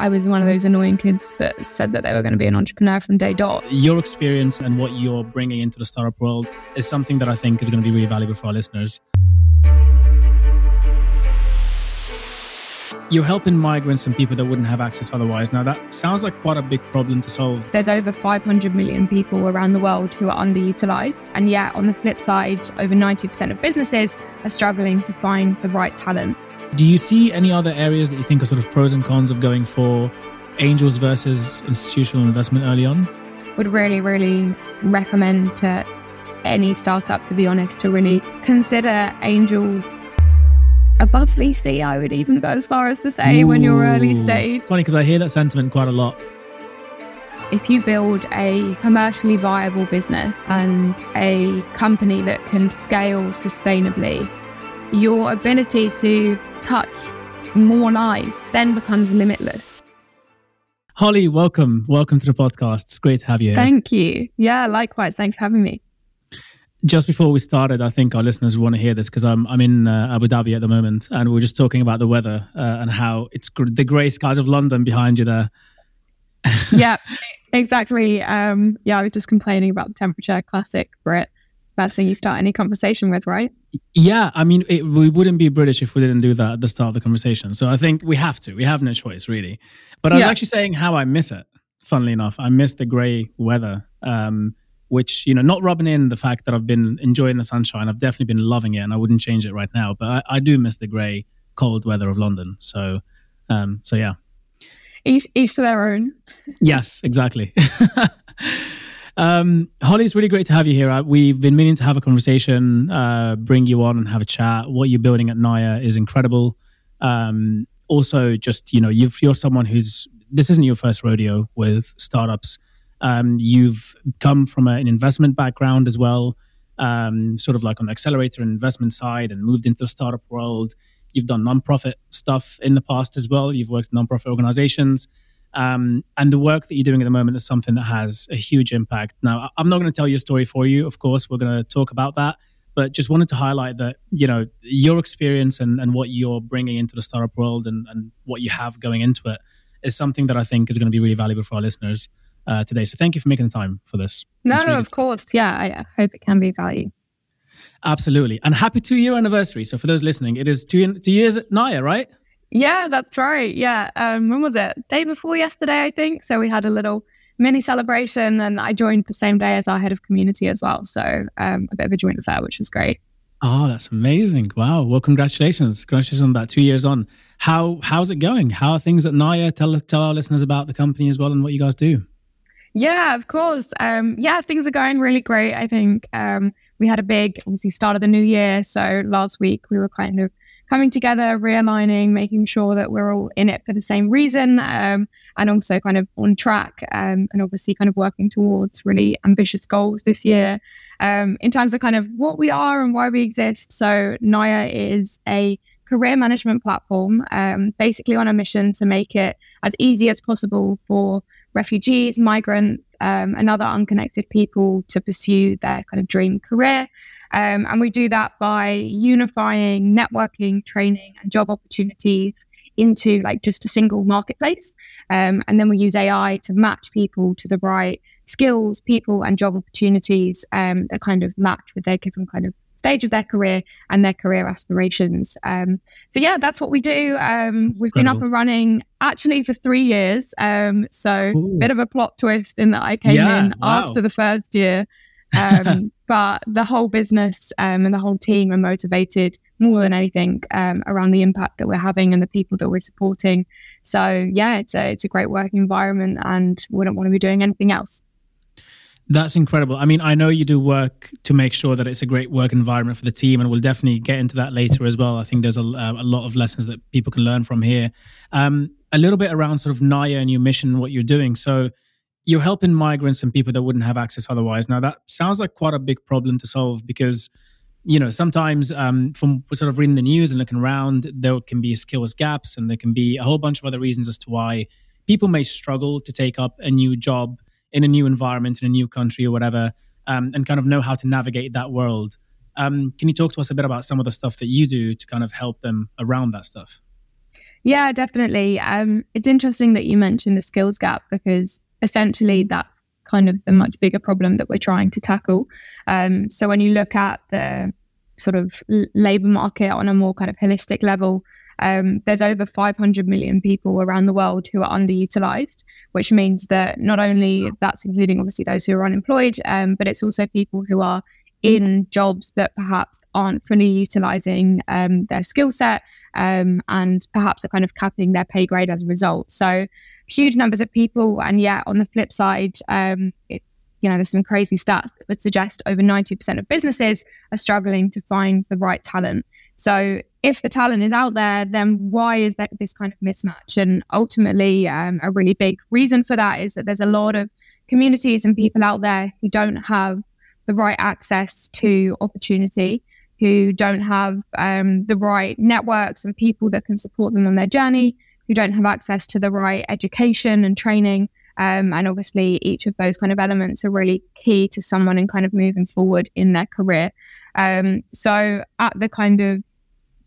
I was one of those annoying kids that said that they were going to be an entrepreneur from day dot. Your experience and what you're bringing into the startup world is something that I think is going to be really valuable for our listeners. You're helping migrants and people that wouldn't have access otherwise. Now, that sounds like quite a big problem to solve. There's over 500 million people around the world who are underutilized. And yet, on the flip side, over 90% of businesses are struggling to find the right talent. Do you see any other areas that you think are sort of pros and cons of going for angels versus institutional investment early on? Would really, really recommend to any startup, to be honest, to really consider angels above VC. I would even go as far as to say Ooh. when you're early stage. Funny because I hear that sentiment quite a lot. If you build a commercially viable business and a company that can scale sustainably, your ability to touch more lives then becomes limitless. Holly, welcome. Welcome to the podcast. It's great to have you here. Thank you. Yeah, likewise. Thanks for having me. Just before we started, I think our listeners want to hear this because I'm I'm in uh, Abu Dhabi at the moment, and we are just talking about the weather uh, and how it's gr- the grey skies of London behind you there. yeah, exactly. Um, yeah, I was just complaining about the temperature. Classic Brit first thing you start any conversation with, right? Yeah, I mean, it, we wouldn't be British if we didn't do that at the start of the conversation. So I think we have to. We have no choice, really. But I was yeah. actually saying how I miss it. Funnily enough, I miss the grey weather. Um, which you know, not rubbing in the fact that I've been enjoying the sunshine. I've definitely been loving it, and I wouldn't change it right now. But I, I do miss the grey, cold weather of London. So, um, so yeah. Each, each to their own. Yes, exactly. Um, Holly, it's really great to have you here. Uh, we've been meaning to have a conversation, uh, bring you on and have a chat. What you're building at Niya is incredible. Um, also, just you know, you are someone who's this isn't your first rodeo with startups. Um, you've come from a, an investment background as well, um, sort of like on the accelerator and investment side, and moved into the startup world. You've done nonprofit stuff in the past as well. You've worked in nonprofit organizations. Um, and the work that you're doing at the moment is something that has a huge impact. Now, I'm not going to tell your story for you. Of course, we're going to talk about that. But just wanted to highlight that, you know, your experience and, and what you're bringing into the startup world and, and what you have going into it is something that I think is going to be really valuable for our listeners uh, today. So thank you for making the time for this. No, really of course. Yeah, I hope it can be value. Absolutely. And happy two year anniversary. So for those listening, it is two, two years at Niya, right? Yeah, that's right. Yeah. Um, when was it? Day before yesterday, I think. So we had a little mini celebration and I joined the same day as our head of community as well. So um, a bit of a joint affair, which was great. Oh, that's amazing. Wow. Well, congratulations. Congratulations on that two years on. How how's it going? How are things at Niya? Tell tell our listeners about the company as well and what you guys do. Yeah, of course. Um, yeah, things are going really great. I think um, we had a big, obviously, start of the new year. So last week we were kind of coming together, realigning, making sure that we're all in it for the same reason, um, and also kind of on track, um, and obviously kind of working towards really ambitious goals this year um, in terms of kind of what we are and why we exist. So Niya is a career management platform, um, basically on a mission to make it as easy as possible for refugees, migrants, um, and other unconnected people to pursue their kind of dream career. Um, and we do that by unifying networking, training, and job opportunities into like just a single marketplace. Um, and then we use AI to match people to the right skills, people, and job opportunities um, that kind of match with their given kind of stage of their career and their career aspirations. Um, so yeah, that's what we do. Um, we've been up and running actually for three years. Um, so a bit of a plot twist in that I came yeah, in wow. after the first year. Um, but the whole business um, and the whole team are motivated more than anything um, around the impact that we're having and the people that we're supporting. So yeah, it's a it's a great working environment, and wouldn't want to be doing anything else. That's incredible. I mean, I know you do work to make sure that it's a great work environment for the team, and we'll definitely get into that later as well. I think there's a, a lot of lessons that people can learn from here. Um, a little bit around sort of Niya and your mission, what you're doing. So, you're helping migrants and people that wouldn't have access otherwise. Now, that sounds like quite a big problem to solve because, you know, sometimes um, from sort of reading the news and looking around, there can be skills gaps and there can be a whole bunch of other reasons as to why people may struggle to take up a new job in a new environment in a new country or whatever um, and kind of know how to navigate that world. Um, can you talk to us a bit about some of the stuff that you do to kind of help them around that stuff? Yeah, definitely. Um, it's interesting that you mentioned the skills gap because essentially that's kind of the much bigger problem that we're trying to tackle. Um, so when you look at the sort of labor market on a more kind of holistic level, um, there's over 500 million people around the world who are underutilized, which means that not only that's including obviously those who are unemployed, um, but it's also people who are in jobs that perhaps aren't fully utilizing um, their skill set um, and perhaps are kind of capping their pay grade as a result. So huge numbers of people. And yet on the flip side, um, it's you know, there's some crazy stats that would suggest over 90% of businesses are struggling to find the right talent. So if the talent is out there, then why is there this kind of mismatch? And ultimately, um, a really big reason for that is that there's a lot of communities and people out there who don't have the right access to opportunity, who don't have um, the right networks and people that can support them on their journey, who don't have access to the right education and training. Um, and obviously, each of those kind of elements are really key to someone in kind of moving forward in their career. Um, so, at the kind of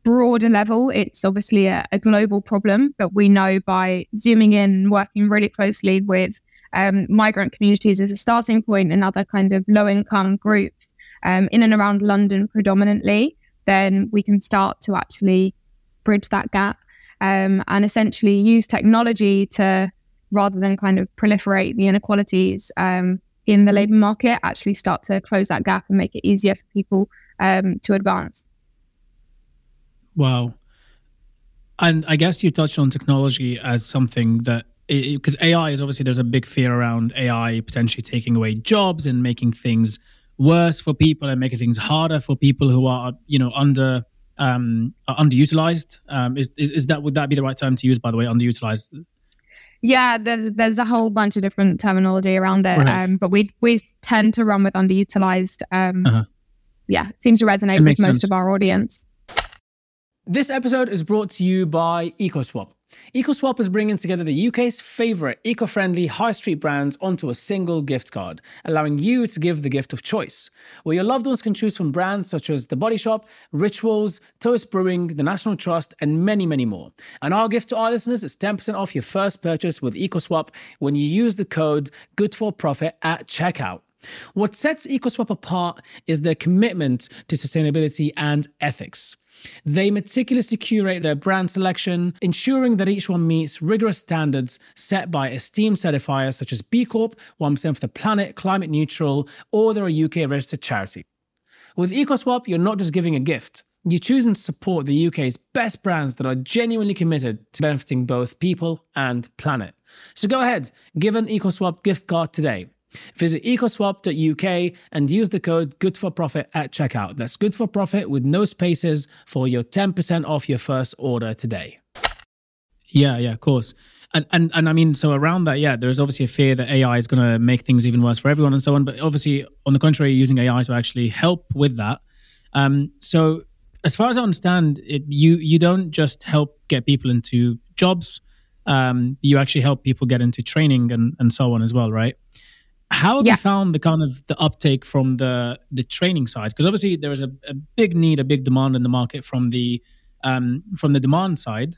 broader level, it's obviously a, a, global problem, but we know by zooming in, working really closely with um, migrant communities as a starting point and other kind of low income groups um, in and around London predominantly, then we can start to actually bridge that gap um, and essentially use technology to, rather than kind of proliferate the inequalities um, in the labour market, actually start to close that gap and make it easier for people um, to advance. Wow. And I guess you touched on technology as something that because AI is obviously there's a big fear around AI potentially taking away jobs and making things worse for people and making things harder for people who are you know under um are underutilized. Um, is, is, is that would that be the right term to use? By the way, underutilized. Yeah, there's, there's a whole bunch of different terminology around it, right. um, but we we tend to run with underutilized. Um, uh-huh. Yeah, seems to resonate with most sense. of our audience. This episode is brought to you by EcoSwap. EcoSwap is bringing together the UK's favourite eco friendly high street brands onto a single gift card, allowing you to give the gift of choice. Where your loved ones can choose from brands such as The Body Shop, Rituals, Toast Brewing, The National Trust, and many, many more. And our gift to our listeners is 10% off your first purchase with EcoSwap when you use the code GOOD4PROFIT at checkout. What sets EcoSwap apart is their commitment to sustainability and ethics. They meticulously curate their brand selection, ensuring that each one meets rigorous standards set by esteemed certifiers such as B Corp, 1% for the planet, climate neutral, or they're a UK registered charity. With EcoSwap, you're not just giving a gift. You're choosing to support the UK's best brands that are genuinely committed to benefiting both people and planet. So go ahead, give an EcoSwap gift card today. Visit ecoswap.uk and use the code GOOD4PROFIT at checkout. That's good for profit with no spaces for your 10% off your first order today. Yeah, yeah, of course. And, and and I mean, so around that, yeah, there's obviously a fear that AI is going to make things even worse for everyone and so on. But obviously, on the contrary, using AI to actually help with that. Um, so as far as I understand, it, you you don't just help get people into jobs. Um, you actually help people get into training and and so on as well, right? How have yeah. you found the kind of the uptake from the the training side? Because obviously there is a, a, big need, a big demand in the market from the um, from the demand side.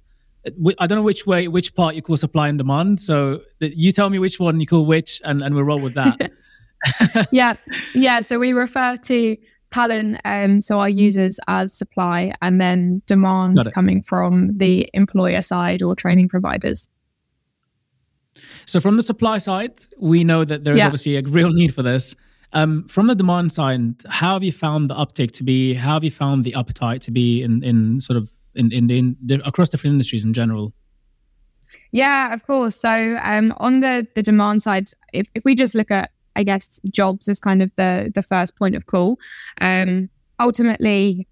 I don't know which way, which part you call supply and demand. So you tell me which one you call which, and, and we'll roll with that. yeah, yeah. So we refer to talent, um, so our users as supply, and then demand coming from the employer side or training providers. So from the supply side, we know that there's yeah. obviously a real need for this. Um, from the demand side, how have you found the uptake to be? How have you found the appetite to be in, in sort of in, in, the, in the, across different industries in general? Yeah, of course. So um, on the the demand side, if, if we just look at I guess jobs as kind of the the first point of call, um, ultimately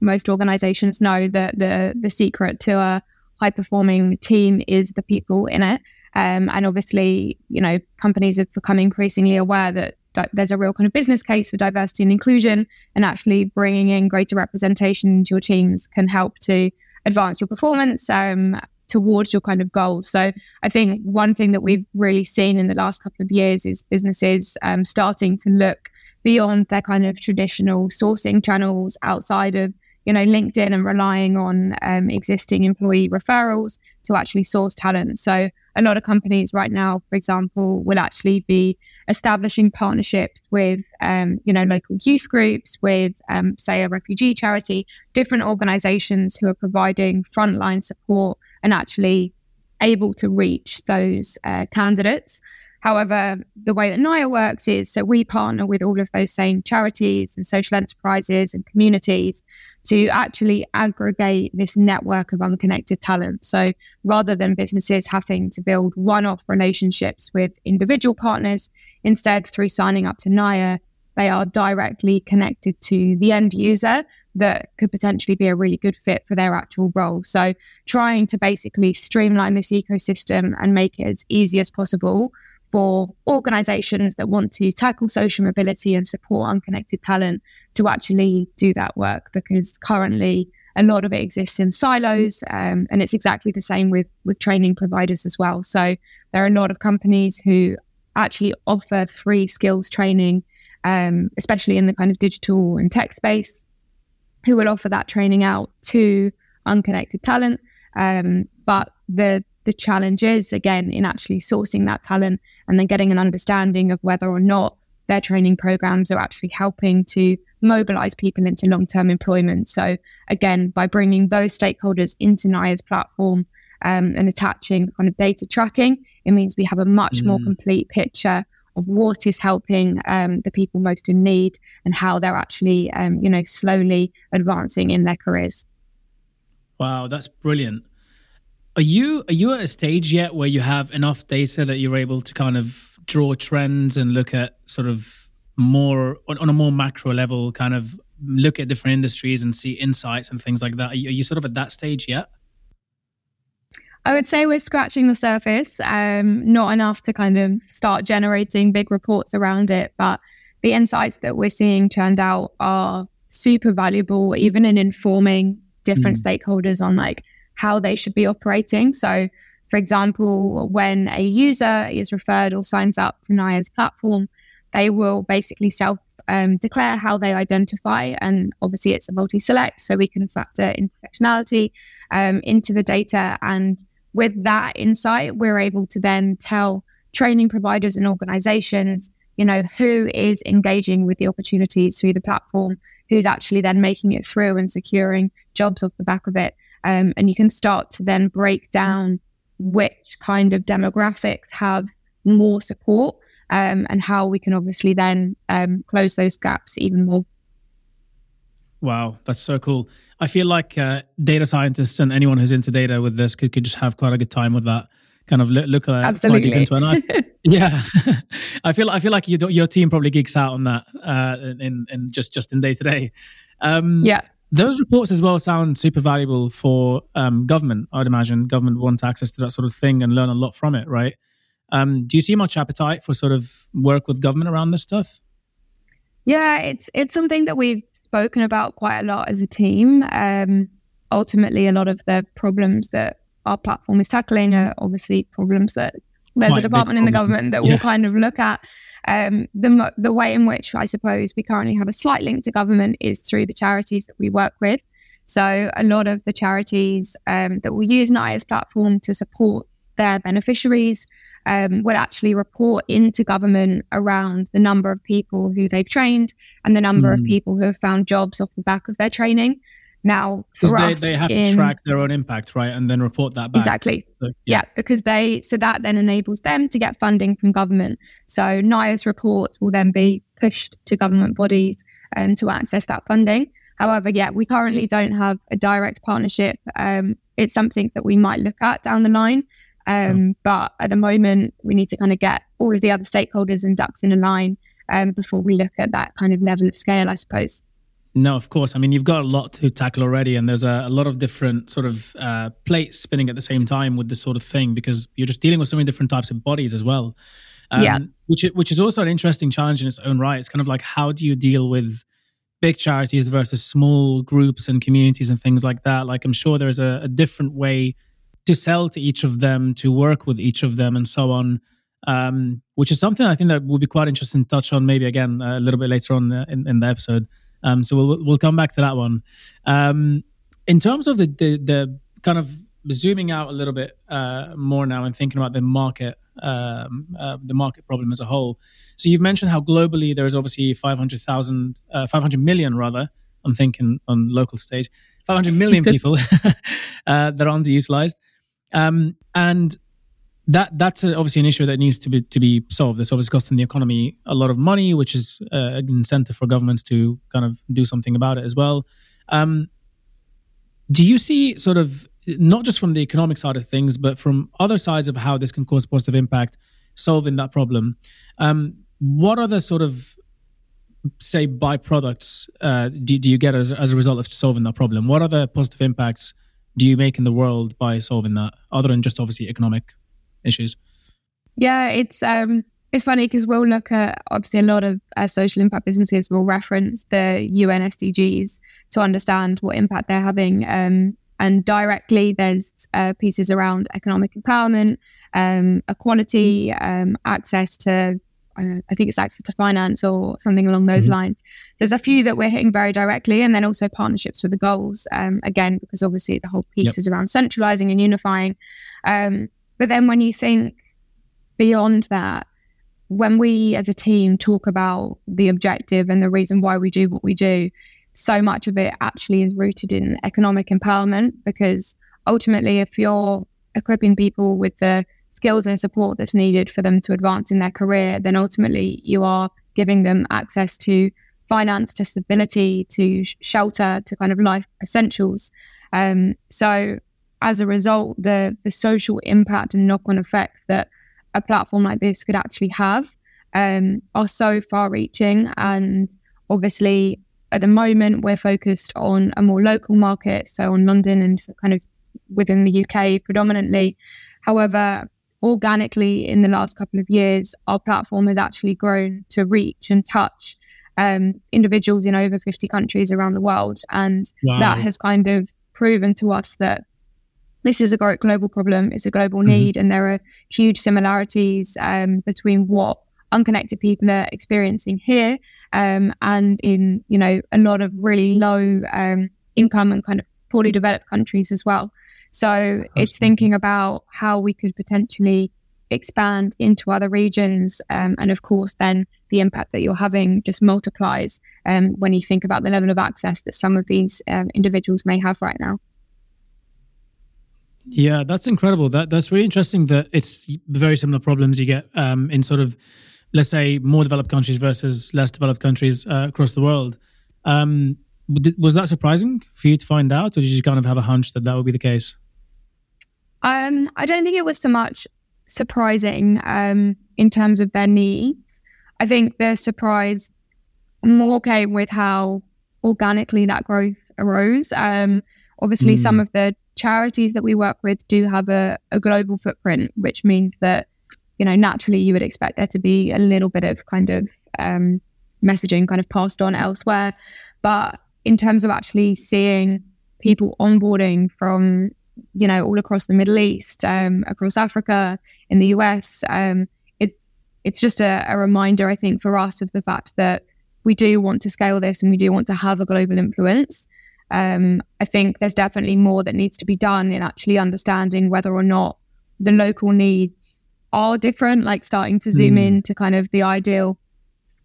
most organizations know that the the secret to a high performing team is the people in it. Um, and obviously, you know, companies have become increasingly aware that di- there's a real kind of business case for diversity and inclusion, and actually bringing in greater representation into your teams can help to advance your performance um, towards your kind of goals. So I think one thing that we've really seen in the last couple of years is businesses um, starting to look beyond their kind of traditional sourcing channels outside of you know, LinkedIn and relying on um, existing employee referrals to actually source talent. So a lot of companies right now, for example, will actually be establishing partnerships with, um, you know, local youth groups, with, um, say, a refugee charity, different organizations who are providing frontline support and actually able to reach those uh, candidates. However, the way that Niya works is so we partner with all of those same charities and social enterprises and communities to actually aggregate this network of unconnected talent. So rather than businesses having to build one off relationships with individual partners, instead, through signing up to Niya, they are directly connected to the end user that could potentially be a really good fit for their actual role. So, trying to basically streamline this ecosystem and make it as easy as possible for organizations that want to tackle social mobility and support unconnected talent to actually do that work because currently a lot of it exists in silos um, and it's exactly the same with with training providers as well. So there are a lot of companies who actually offer free skills training um, especially in the kind of digital and tech space who will offer that training out to unconnected talent. Um, but the the challenge is again in actually sourcing that talent and then getting an understanding of whether or not their training programs are actually helping to mobilize people into long-term employment. So again, by bringing those stakeholders into Niya's platform um, and attaching kind of data tracking, it means we have a much mm. more complete picture of what is helping um, the people most in need and how they're actually, um, you know, slowly advancing in their careers. Wow, that's brilliant. Are you are you at a stage yet where you have enough data that you're able to kind of draw trends and look at sort of more on, on a more macro level, kind of look at different industries and see insights and things like that? Are you, are you sort of at that stage yet? I would say we're scratching the surface, um, not enough to kind of start generating big reports around it. But the insights that we're seeing turned out are super valuable, even in informing different mm. stakeholders on like how they should be operating. So, for example, when a user is referred or signs up to Niya's platform, they will basically self um, declare how they identify. And obviously, it's a multi select, so we can factor intersectionality um, into the data. And with that insight, we're able to then tell training providers and organizations, you know, who is engaging with the opportunities through the platform, who's actually then making it through and securing jobs off the back of it. Um, and you can start to then break down which kind of demographics have more support um, and how we can obviously then um, close those gaps even more. Wow, that's so cool. I feel like uh, data scientists and anyone who's into data with this could, could just have quite a good time with that. Kind of look, look at Absolutely. deep into it. yeah, I feel I feel like you, your team probably geeks out on that uh, in in just just in day to day. Um, yeah, those reports as well sound super valuable for um, government. I'd imagine government want access to that sort of thing and learn a lot from it, right? Um, do you see much appetite for sort of work with government around this stuff? Yeah, it's it's something that we've spoken about quite a lot as a team. Um, ultimately, a lot of the problems that our platform is tackling are obviously problems that there's quite a department in the government that yeah. will kind of look at. Um, the the way in which I suppose we currently have a slight link to government is through the charities that we work with. So a lot of the charities um, that will use Niya's platform to support their beneficiaries um, would actually report into government around the number of people who they've trained and the number mm. of people who have found jobs off the back of their training. Now, because they, they have in, to track their own impact, right, and then report that back. Exactly. So, yeah. yeah. because they so that then enables them to get funding from government. So Niya's reports will then be pushed to government bodies and um, to access that funding. However, yeah, we currently don't have a direct partnership. Um, it's something that we might look at down the line. Um, But at the moment, we need to kind of get all of the other stakeholders and ducks in a line um, before we look at that kind of level of scale, I suppose. No, of course. I mean, you've got a lot to tackle already, and there's a, a lot of different sort of uh, plates spinning at the same time with this sort of thing because you're just dealing with so many different types of bodies as well. Um, yeah. Which, which is also an interesting challenge in its own right. It's kind of like how do you deal with big charities versus small groups and communities and things like that? Like, I'm sure there's a, a different way to sell to each of them, to work with each of them, and so on. Um, which is something I think that would be quite interesting to touch on maybe again a little bit later on in, in the episode. Um, so we'll we'll come back to that one. Um, in terms of the, the the kind of zooming out a little bit uh, more now and thinking about the market um, uh, the market problem as a whole. So you've mentioned how globally there is obviously 500,000, uh, 500 million rather. I'm thinking on local stage, 500 million people uh, that are underutilized, um, and that that's obviously an issue that needs to be to be solved. It's obviously costing the economy a lot of money, which is uh, an incentive for governments to kind of do something about it as well. Um, do you see sort of not just from the economic side of things, but from other sides of how this can cause positive impact, solving that problem? Um, what are the sort of say byproducts uh, do, do you get as, as a result of solving that problem? What other positive impacts do you make in the world by solving that, other than just obviously economic issues? Yeah, it's um, it's funny because we'll look at obviously a lot of uh, social impact businesses will reference the UN SDGs to understand what impact they're having. Um, and directly, there's uh, pieces around economic empowerment, um, equality, um, access to uh, I think it's access to finance or something along those mm-hmm. lines. There's a few that we're hitting very directly, and then also partnerships with the goals. Um, again, because obviously the whole piece yep. is around centralizing and unifying. Um, but then when you think beyond that, when we as a team talk about the objective and the reason why we do what we do, so much of it actually is rooted in economic empowerment because ultimately, if you're equipping people with the skills and support that's needed for them to advance in their career, then ultimately you are giving them access to finance, to stability, to shelter, to kind of life essentials. Um, so as a result, the the social impact and knock on effect that a platform like this could actually have um, are so far reaching. And obviously, at the moment, we're focused on a more local market, so on London and kind of within the UK predominantly. However, organically in the last couple of years, our platform has actually grown to reach and touch um, individuals in over 50 countries around the world. And wow. that has kind of proven to us that this is a global problem, it's a global mm-hmm. need, and there are huge similarities um, between what unconnected people are experiencing here um, and in you know a lot of really low um, income and kind of poorly developed countries as well. So it's thinking about how we could potentially expand into other regions, um, and of course, then the impact that you're having just multiplies um, when you think about the level of access that some of these um, individuals may have right now. Yeah, that's incredible. That that's really interesting. That it's very similar problems you get um, in sort of, let's say, more developed countries versus less developed countries uh, across the world. Um, was that surprising for you to find out, or did you kind of have a hunch that that would be the case? Um, I don't think it was so much surprising um, in terms of their needs. I think the surprise more came with how organically that growth arose. Um, obviously, mm. some of the charities that we work with do have a, a global footprint, which means that, you know, naturally you would expect there to be a little bit of kind of um, messaging kind of passed on elsewhere. But in terms of actually seeing people onboarding from, you know, all across the Middle East, um, across Africa, in the US, um, it, it's just a, a reminder, I think, for us of the fact that we do want to scale this and we do want to have a global influence. Um, I think there's definitely more that needs to be done in actually understanding whether or not the local needs are different, like starting to zoom mm. in to kind of the ideal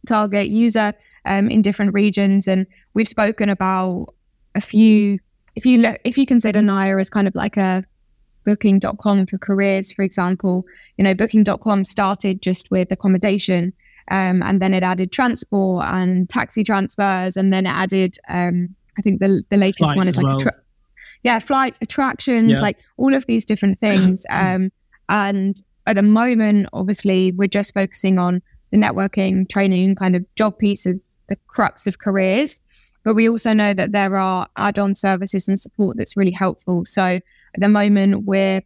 target user um, in different regions. And we've spoken about a few. If you look, if you consider Niya as kind of like a booking.com for careers, for example, you know, booking.com started just with accommodation. Um, and then it added transport and taxi transfers, and then it added um, I think the the latest flights one is like well. attra- yeah, flights, attractions, yeah. like all of these different things. um, and at the moment, obviously, we're just focusing on the networking, training, kind of job pieces, the crux of careers. But we also know that there are add-on services and support that's really helpful. So at the moment, we're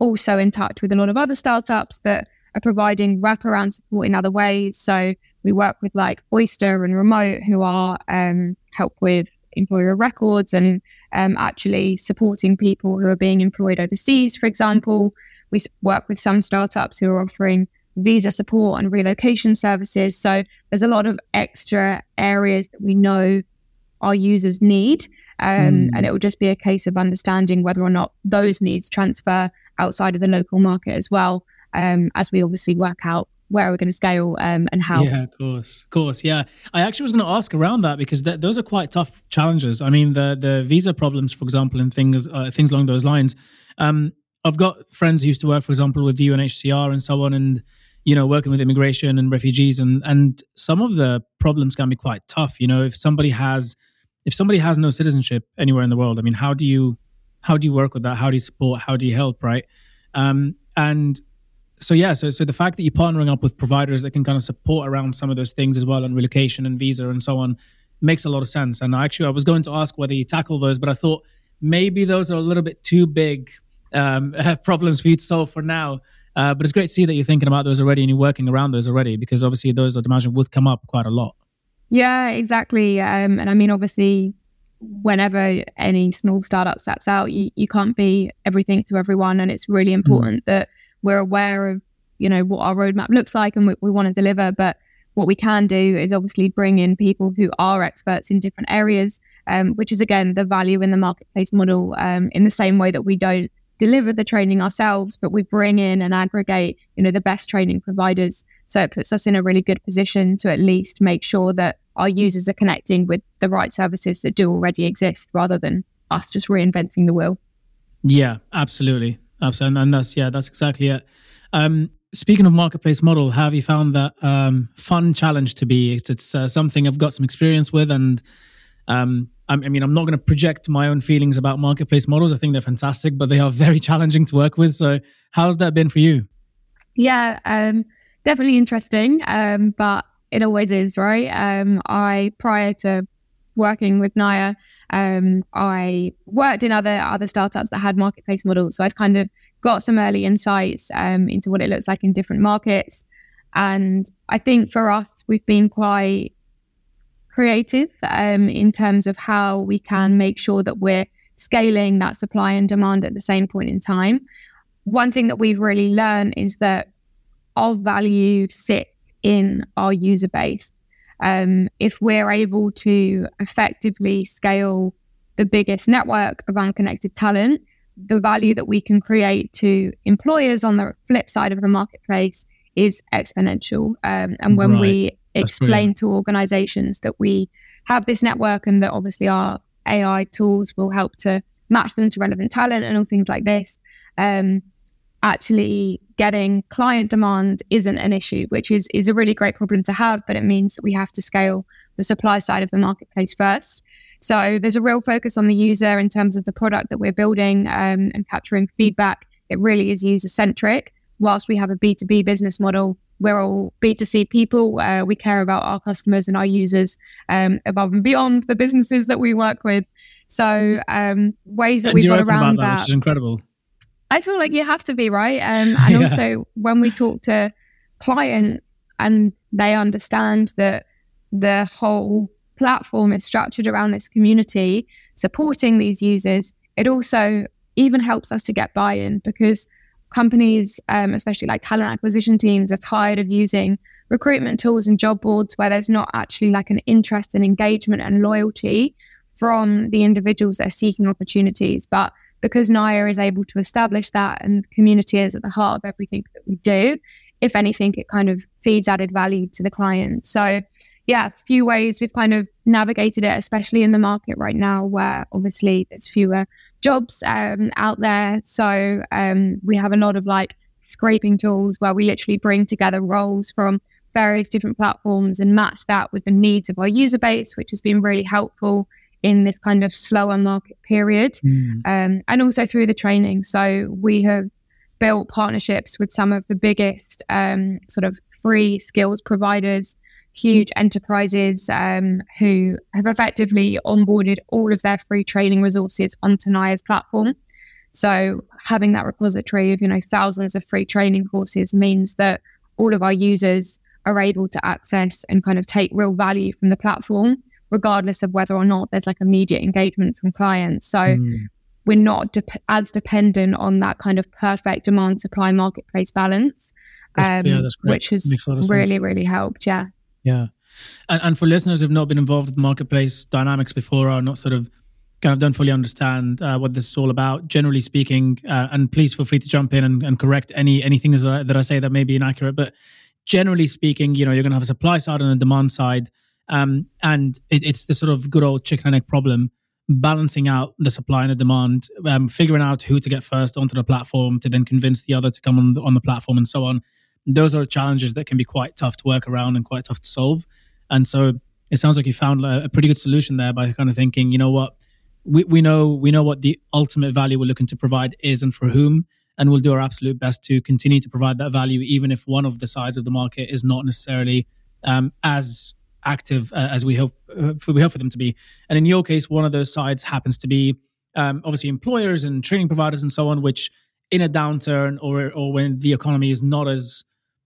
also in touch with a lot of other startups that are providing wraparound support in other ways. So we work with like Oyster and Remote, who are um, help with employer records and um, actually supporting people who are being employed overseas, for example. We work with some startups who are offering visa support and relocation services. So there's a lot of extra areas that we know our users need. Um, mm. And it will just be a case of understanding whether or not those needs transfer outside of the local market as well, um, as we obviously work out where we're going to scale um, and how. Yeah, of course, of course. Yeah, I actually was going to ask around that because th- those are quite tough challenges. I mean, the the visa problems, for example, and things uh, things along those lines. Um, I've got friends who used to work, for example, with UNHCR and so on, and you know, working with immigration and refugees, and and some of the problems can be quite tough. You know, if somebody has if somebody has no citizenship anywhere in the world, I mean, how do you how do you work with that? How do you support? How do you help? Right? Um, and so yeah, so so the fact that you're partnering up with providers that can kind of support around some of those things as well, and relocation and visa and so on, makes a lot of sense. And actually, I was going to ask whether you tackle those, but I thought maybe those are a little bit too big um, problems for you to solve for now. Uh, but it's great to see that you're thinking about those already and you're working around those already because obviously those I'd imagine would come up quite a lot. Yeah, exactly. Um, and I mean, obviously, whenever any small startup steps out, you, you can't be everything to everyone. And it's really mm. important mm. that we're aware of, you know, what our roadmap looks like and what we want to deliver. But what we can do is obviously bring in people who are experts in different areas, um, which is again the value in the marketplace model. Um, in the same way that we don't deliver the training ourselves, but we bring in and aggregate, you know, the best training providers. So it puts us in a really good position to at least make sure that our users are connecting with the right services that do already exist rather than us just reinventing the wheel. Yeah, absolutely. Absolutely. And that's, yeah, that's exactly it. Um, speaking of marketplace model, have you found that um, fun challenge to be? It's, it's uh, something I've got some experience with and um, I mean, I'm not going to project my own feelings about marketplace models. I think they're fantastic, but they are very challenging to work with. So, how's that been for you? Yeah, um, definitely interesting, um, but it always is, right? Um, I prior to working with Niya, um, I worked in other other startups that had marketplace models, so I'd kind of got some early insights um, into what it looks like in different markets. And I think for us, we've been quite creative um, in terms of how we can make sure that we're scaling that supply and demand at the same point in time. One thing that we've really learned is that our value sits in our user base. Um, if we're able to effectively scale the biggest network of unconnected talent, the value that we can create to employers on the flip side of the marketplace is exponential. Um, and when right. we explain to organizations that we have this network and that obviously our AI tools will help to match them to relevant talent and all things like this. Um, actually getting client demand isn't an issue, which is is a really great problem to have, but it means that we have to scale the supply side of the marketplace first. So there's a real focus on the user in terms of the product that we're building um, and capturing feedback. It really is user centric. Whilst we have a B2B business model, we're all B2C people. Uh, we care about our customers and our users um, above and beyond the businesses that we work with. So um, ways that and we've got around that, that, which is incredible. I feel like you have to be right, um, and yeah. also when we talk to clients and they understand that the whole platform is structured around this community supporting these users, it also even helps us to get buy-in because companies, um, especially like talent acquisition teams, are tired of using recruitment tools and job boards where there's not actually like an interest and engagement and loyalty from the individuals that are seeking opportunities. But because Niya is able to establish that and community is at the heart of everything that we do, if anything, it kind of feeds added value to the client. So, yeah, a few ways we've kind of navigated it, especially in the market right now, where obviously there's fewer jobs um, out there. So um, we have a lot of like scraping tools where we literally bring together roles from various different platforms and match that with the needs of our user base, which has been really helpful in this kind of slower market period mm. um, and also through the training. So we have built partnerships with some of the biggest um, sort of free skills providers huge enterprises um, who have effectively onboarded all of their free training resources onto Niya's platform. So having that repository of you know thousands of free training courses means that all of our users are able to access and kind of take real value from the platform, regardless of whether or not there's like immediate engagement from clients. So mm. we're not de- as dependent on that kind of perfect demand supply marketplace balance, um, yeah, which has really, really helped. Yeah. Yeah. And, and for listeners who've not been involved with marketplace dynamics before, or not sort of kind of don't fully understand uh, what this is all about. Generally speaking, uh, and please feel free to jump in and, and correct any anything that I, that I say that may be inaccurate. But generally speaking, you know, you're going to have a supply side and a demand side, um, and it, it's the sort of good old chicken and egg problem, balancing out the supply and the demand, um, figuring out who to get first onto the platform to then convince the other to come on the, on the platform, and so on. Those are challenges that can be quite tough to work around and quite tough to solve. And so it sounds like you found a, a pretty good solution there by kind of thinking, you know what, we, we know we know what the ultimate value we're looking to provide is and for whom and we'll do our absolute best to continue to provide that value even if one of the sides of the market is not necessarily um, as active uh, as we hope uh, we hope for them to be and in your case one of those sides happens to be um, obviously employers and training providers and so on which in a downturn or or when the economy is not as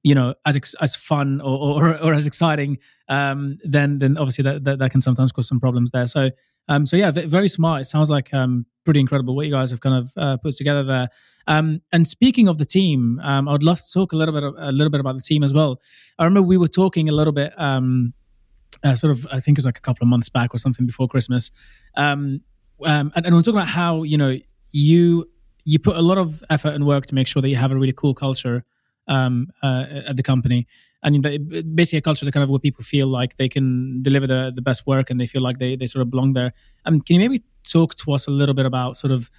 you know as as fun or or, or as exciting um, then then obviously that, that, that can sometimes cause some problems there so um, so yeah, very smart. It sounds like um, pretty incredible what you guys have kind of uh, put together there. Um, and speaking of the team, um, I would love to talk a little bit a little bit about the team as well. I remember we were talking a little bit, um, uh, sort of, I think it was like a couple of months back or something before Christmas, um, um, and, and we are talking about how you know you you put a lot of effort and work to make sure that you have a really cool culture um, uh, at the company and basically a culture that kind of where people feel like they can deliver the, the best work and they feel like they, they sort of belong there. Um, can you maybe talk to us a little bit about sort of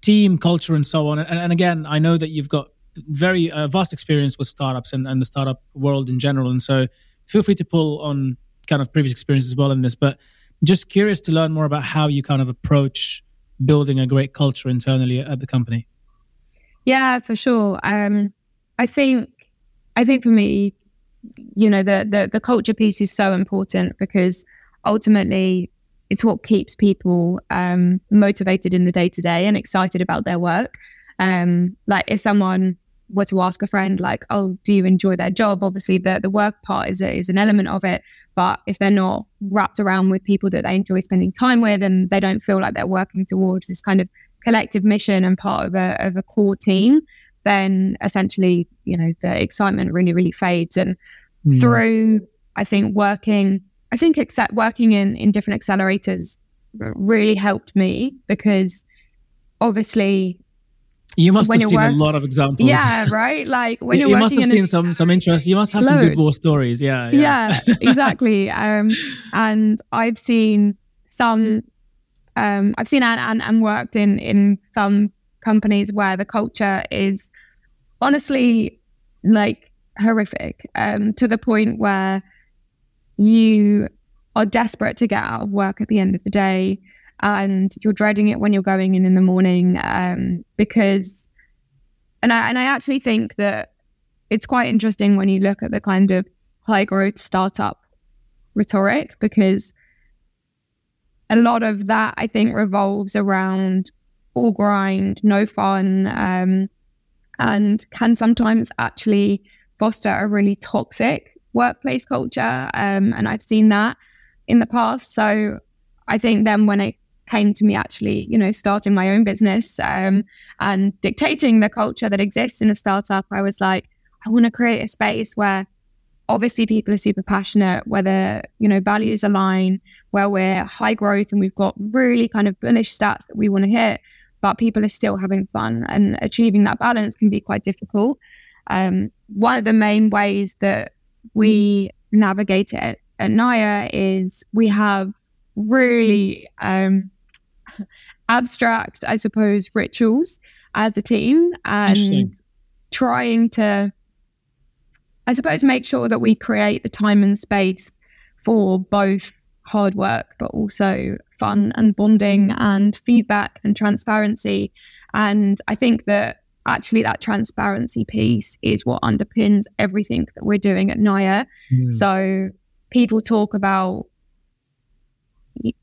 team culture and so on? And, and again, I know that you've got very uh, vast experience with startups and, and the startup world in general. And so feel free to pull on kind of previous experience as well in this, but just curious to learn more about how you kind of approach building a great culture internally at the company. Yeah, for sure. Um, I think, I think for me, you know the, the the culture piece is so important because ultimately it's what keeps people um, motivated in the day to day and excited about their work. Um, like if someone were to ask a friend, like, "Oh, do you enjoy their job?" Obviously, the the work part is is an element of it, but if they're not wrapped around with people that they enjoy spending time with, and they don't feel like they're working towards this kind of collective mission and part of a of a core team, then essentially, you know, the excitement really really fades and mm. through I think working I think except working in in different accelerators really helped me because obviously you must have seen work- a lot of examples. Yeah, right. Like when you, you must have seen a- some some interest. You must have load. some good war stories. Yeah, yeah, yeah exactly. Um, and I've seen some. Um, I've seen and, and and worked in in some companies where the culture is honestly like horrific um, to the point where you are desperate to get out of work at the end of the day and you're dreading it when you're going in in the morning um, because and I, and I actually think that it's quite interesting when you look at the kind of high growth startup rhetoric because a lot of that I think revolves around all grind, no fun, um, and can sometimes actually foster a really toxic workplace culture. Um, and I've seen that in the past. So I think then when it came to me actually, you know, starting my own business um, and dictating the culture that exists in a startup, I was like, I want to create a space where obviously people are super passionate, whether, you know, values align, where we're high growth and we've got really kind of bullish stats that we want to hit, but people are still having fun and achieving that balance can be quite difficult. Um, one of the main ways that we navigate it at Niya is we have really um, abstract, I suppose, rituals as a team and trying to, I suppose, make sure that we create the time and space for both hard work, but also fun and bonding and feedback and transparency. And I think that actually that transparency piece is what underpins everything that we're doing at Niya. Mm. So people talk about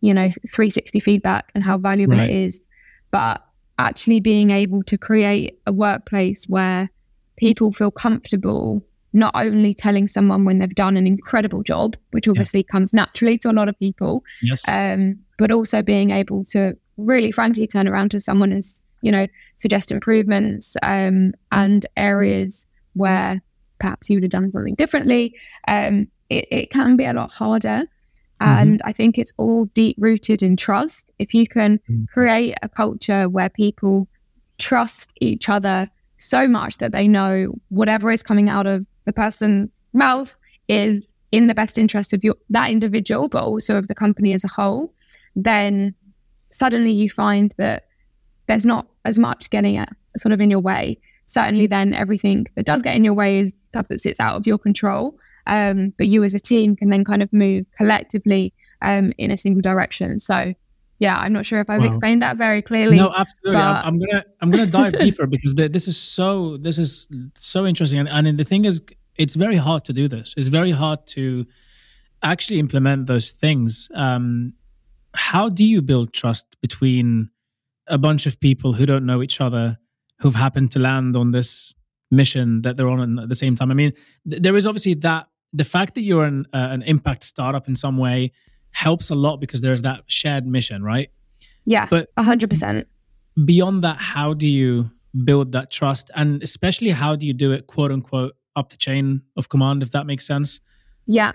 you know 360 feedback and how valuable right. it is, but actually being able to create a workplace where people feel comfortable not only telling someone when they've done an incredible job, which obviously yeah. comes naturally to a lot of people, yes. um, but also being able to really frankly turn around to someone and you know suggest improvements um, and areas where perhaps you would have done something differently. Um, it, it can be a lot harder. And I think it's all deep rooted in trust. If you can Mm. create a culture where people trust each other so much that they know whatever is coming out of the person's mouth is in the best interest of your that individual, but also of the company as a whole, then suddenly you find that there's not as much getting it sort of in your way. Certainly, then everything that does get in your way is stuff that sits out of your control. Um, but you as a team can then kind of move collectively um, in a single direction. So, yeah, I'm not sure if I've Wow. explained that very clearly. No, absolutely. I'm, I'm gonna I'm gonna dive deeper because the, this is so this is so interesting, and, and the thing is, it's very hard to do this. It's very hard to actually implement those things. Um, how do you build trust between a bunch of people who don't know each other, who've happened to land on this mission that they're on at the same time? I mean, th- there is obviously that the fact that you're an uh, an impact startup in some way helps a lot because there's that shared mission, right? yeah, But 100%. beyond that, how do you build that trust? And especially, how do you do it, quote unquote, up the chain of command, if that makes sense? Yeah.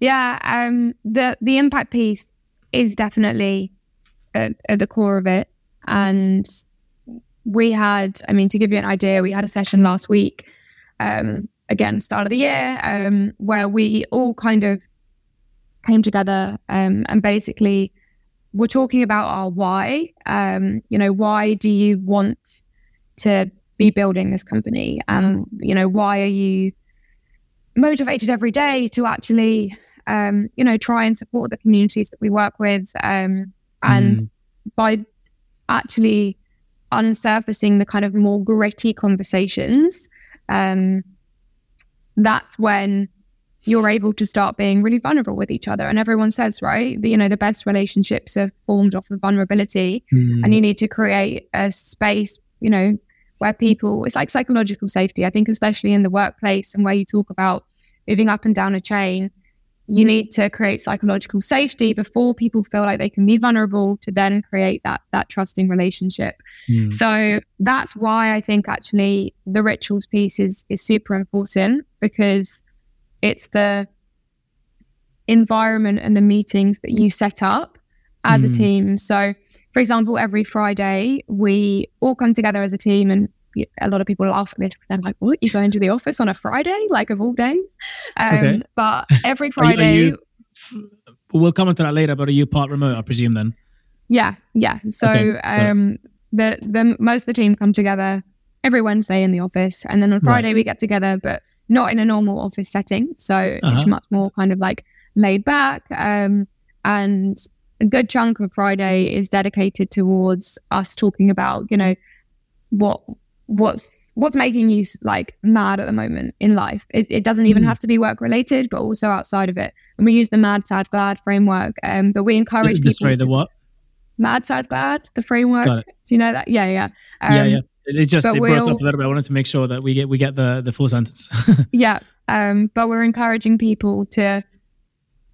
Yeah. Um, the, the impact piece is definitely at, at the core of it. And we had, I mean, to give you an idea, we had a session last week, um, again, start of the year, um, where we all kind of came together um, and basically we're talking about our why. Um, you know, why do you want to be building this company? Um, you know, why are you motivated every day to actually, um, you know, try and support the communities that we work with, um, and by actually unsurfacing the kind of more gritty conversations, um, that's when you're able to start being really vulnerable with each other. And everyone says, right, you know, the best relationships are formed off of vulnerability Mm. and you need to create a space, you know, where people, it's like psychological safety. I think, especially in the workplace and where you talk about moving up and down a chain, you need to create psychological safety before people feel like they can be vulnerable to then create that that trusting relationship. Mm. So that's why I think actually the rituals piece is is super important because it's the environment and the meetings that you set up as a Mm. team. So, for example, every Friday we all come together as a team, and a lot of people laugh at this. They're like, "What? You go into the office on a Friday, like of all days?" Um, Okay. But every Are you- are Friday, you- We'll come into that later, but are you part remote, I presume, then? Yeah, yeah. So Okay, um the the most of the team come together every Wednesday in the office and then on Right. Friday we get together but not in a normal office setting. So Uh-huh. it's much more kind of like laid back. Um and a good chunk of Friday is dedicated towards us talking about, you know, what what's what's making you like mad at the moment in life. It, it doesn't even Mm. have to be work related, but also outside of it. And we use the mad, sad, glad framework. Um, but we encourage The, people sorry, the what? Mad Sad Glad, the framework. Got it. Do you know that? Yeah, yeah. Um, yeah, yeah. It just but it broke up a little bit. I wanted to make sure that we get we get the the full sentence. Yeah. Um, but we're encouraging people to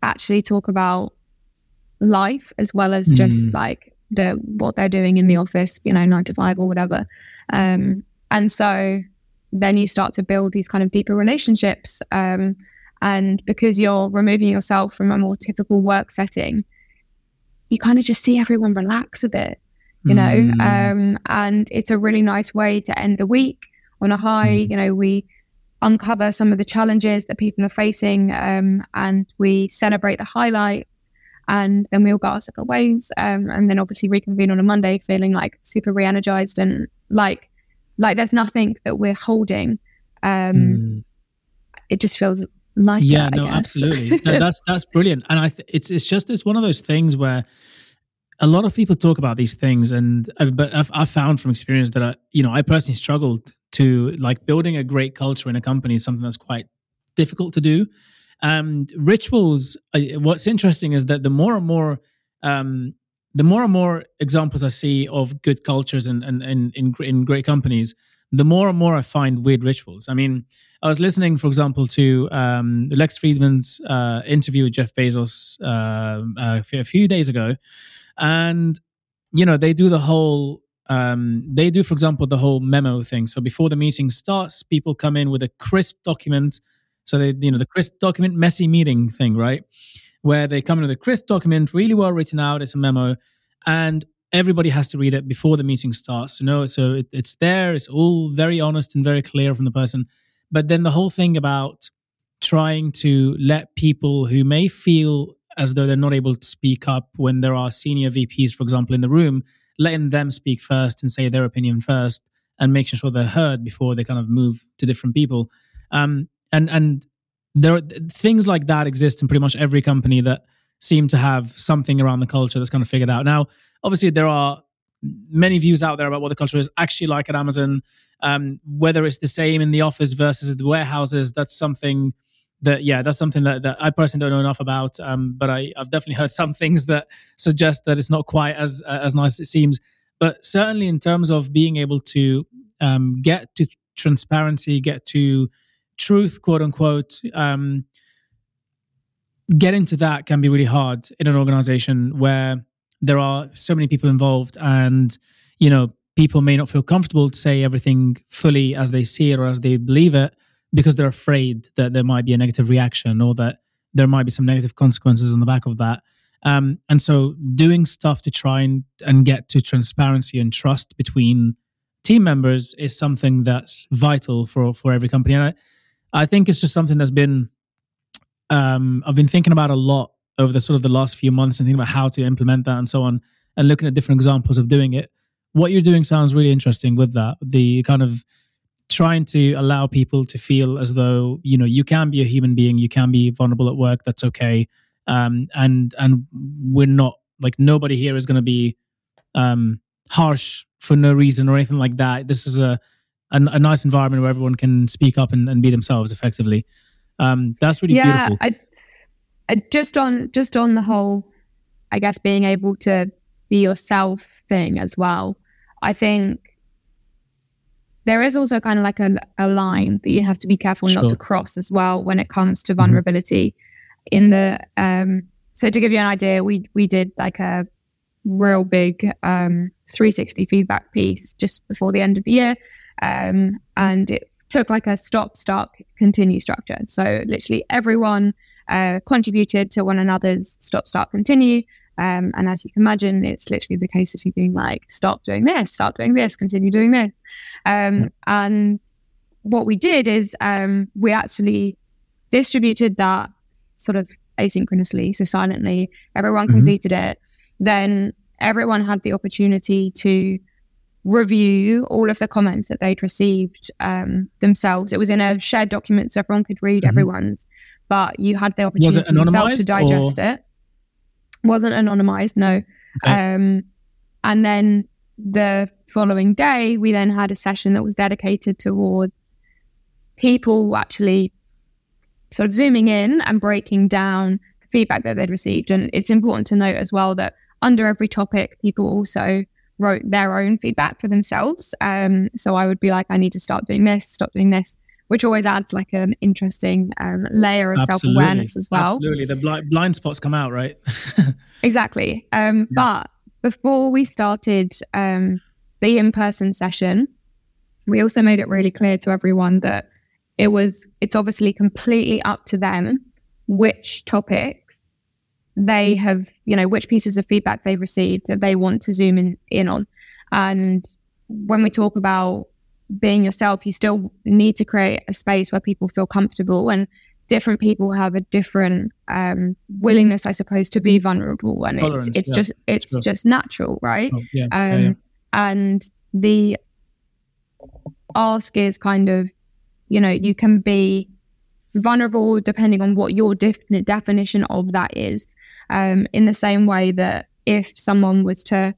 actually talk about life as well as just Mm. like the what they're doing in the office, you know, nine to five or whatever. Um, and so then you start to build these kind of deeper relationships. Um, and because you're removing yourself from a more typical work setting, you kind of just see everyone relax a bit. You know Mm. um and it's a really nice way to end the week on a high Mm. you know we uncover some of the challenges that people are facing um and we celebrate the highlights and then we all go our separate ways um and then obviously reconvene on a monday feeling like super re-energized and like like there's nothing that we're holding um Mm. it just feels lighter yeah I no guess. absolutely no, that's that's brilliant and i th- it's it's just it's one of those things where a lot of people talk about these things and uh, but I've, I've found from experience that i you know i personally struggled to like building a great culture in a company is something that's quite difficult to do. And rituals what's interesting is that the more and more um the more and more examples i see of good cultures and and in, in, in great companies the more and more i find weird rituals. I mean I was listening, for example, to um, Lex Fridman's uh, interview with Jeff Bezos uh, a few days ago, and you know they do the whole um, they do, for example, the whole memo thing. So before the meeting starts, people come in with a crisp document. So they, you know, the crisp document, messy meeting thing, right? Where they come in with a crisp document, really well written out. It's a memo, and everybody has to read it before the meeting starts. You know, so it, it's there. It's all very honest and very clear from the person. But then the whole thing about trying to let people who may feel as though they're not able to speak up when there are senior VPs, for example, in the room, letting them speak first and say their opinion first and making sure they're heard before they kind of move to different people. Um, and and there are things like that exist in pretty much every company that seem to have something around the culture that's kind of figured out. Now, obviously, there are many views out there about what the culture is actually like at Amazon. Um, whether it's the same in the office versus the warehouses, that's something that yeah, that's something that, that I personally don't know enough about. Um, but I, I've definitely heard some things that suggest that it's not quite as uh, as nice as it seems. But certainly in terms of being able to um, get to transparency, get to truth, quote unquote, um, getting to that can be really hard in an organization where there are so many people involved and you know people may not feel comfortable to say everything fully as they see it or as they believe it because they're afraid that there might be a negative reaction or that there might be some negative consequences on the back of that. Um, and so doing stuff to try and, and get to transparency and trust between team members is something that's vital for, for every company. And I, I think it's just something that's been, um, I've been thinking about a lot over the sort of the last few months and thinking about how to implement that and so on and looking at different examples of doing it. What you're doing sounds really interesting with that. The kind of trying to allow people to feel as though you know you can be a human being you can be vulnerable at work that's okay. Um, and and we're not like nobody here is going to be um, harsh for no reason or anything like that. This is a a, a nice environment where everyone can speak up and, and be themselves effectively. Um, that's really yeah, beautiful. I, I just on just on the whole i guess being able to be yourself thing as well i think there is also kind of like a, a line that you have to be careful sure. not to cross as well when it comes to mm-hmm. vulnerability mm-hmm. in the um so to give you an idea we we did like a real big um 360 feedback piece just before the end of the year um and it took like a stop start continue structure so literally everyone uh, contributed to one another's stop start continue um, and as you can imagine, it's literally the case of you being like, stop doing this, start doing this, continue doing this. Um, And what we did is um, we actually distributed that sort of asynchronously, so silently. Everyone mm-hmm. completed it. Then everyone had the opportunity to review all of the comments that they'd received um, themselves. It was in a shared document, so everyone could read mm-hmm. everyone's. But you had the opportunity yourself to digest or? it wasn't anonymized, no. Okay. Um, and then the following day, we then had a session that was dedicated towards people actually sort of zooming in and breaking down the feedback that they'd received. And it's important to note as well that under every topic, people also wrote their own feedback for themselves. Um, so I would be like, I need to start doing this, stop doing this which always adds like an interesting um, layer of self awareness as well. Absolutely, the blind, blind spots come out, right? exactly. Um, yeah. But before we started um, the in person session, we also made it really clear to everyone that it was it's obviously completely up to them which topics they have you know which pieces of feedback they've received that they want to zoom in, in on and when we talk about being yourself, you still need to create a space where people feel comfortable and different people have a different um, willingness, I suppose, to be vulnerable and Tolerance, it's it's yeah. just it's sure. just natural, right? Oh, yeah. Um, yeah, and the ask is kind of, you know, you can be vulnerable depending on what your definite definition of that is. Um, in the same way that if someone was to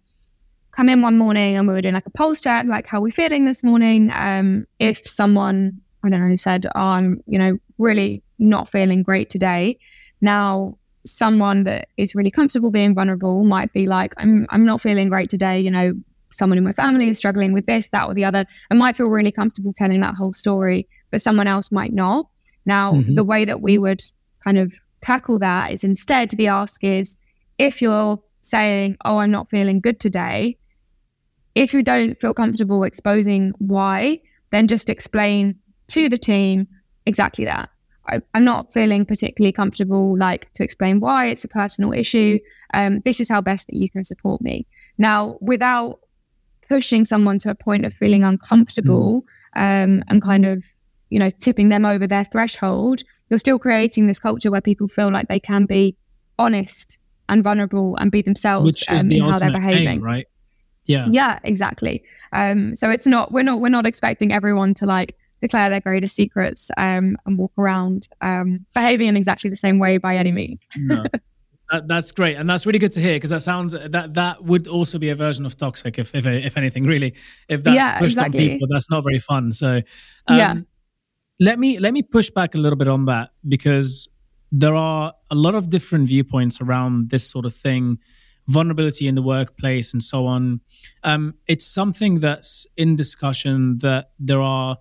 come in one morning and we were doing like a pulse check, like how are we feeling this morning. Um, if someone, I don't know, said, oh, I'm, you know, really not feeling great today. Now, someone that is really comfortable being vulnerable might be like, I'm, I'm not feeling great today. You know, someone in my family is struggling with this, that, or the other. and might feel really comfortable telling that whole story, but someone else might not. Now, mm-hmm. the way that we would kind of tackle that is instead the ask is if you're saying, Oh, I'm not feeling good today, if you don't feel comfortable exposing why, then just explain to the team exactly that. I, am not feeling particularly comfortable, like to explain why it's a personal issue. Um, this is how best that you can support me. Now, without pushing someone to a point of feeling uncomfortable mm. um, and kind of, you know, tipping them over their threshold, you're still creating this culture where people feel like they can be honest and vulnerable and be themselves Which is um, the in how they're behaving. Aim, right? Yeah. Yeah, exactly. Um, so it's not we're not we're not expecting everyone to like declare their greatest secrets um, and walk around um, behaving in exactly the same way by any means. no. That, that's great, and that's really good to hear because that sounds that that would also be a version of toxic, if if if anything, really. If that's yeah, pushed exactly. on people, that's not very fun. So, um, yeah. Let me let me push back a little bit on that because there are a lot of different viewpoints around this sort of thing, vulnerability in the workplace, and so on. Um, it's something that's in discussion. That there are,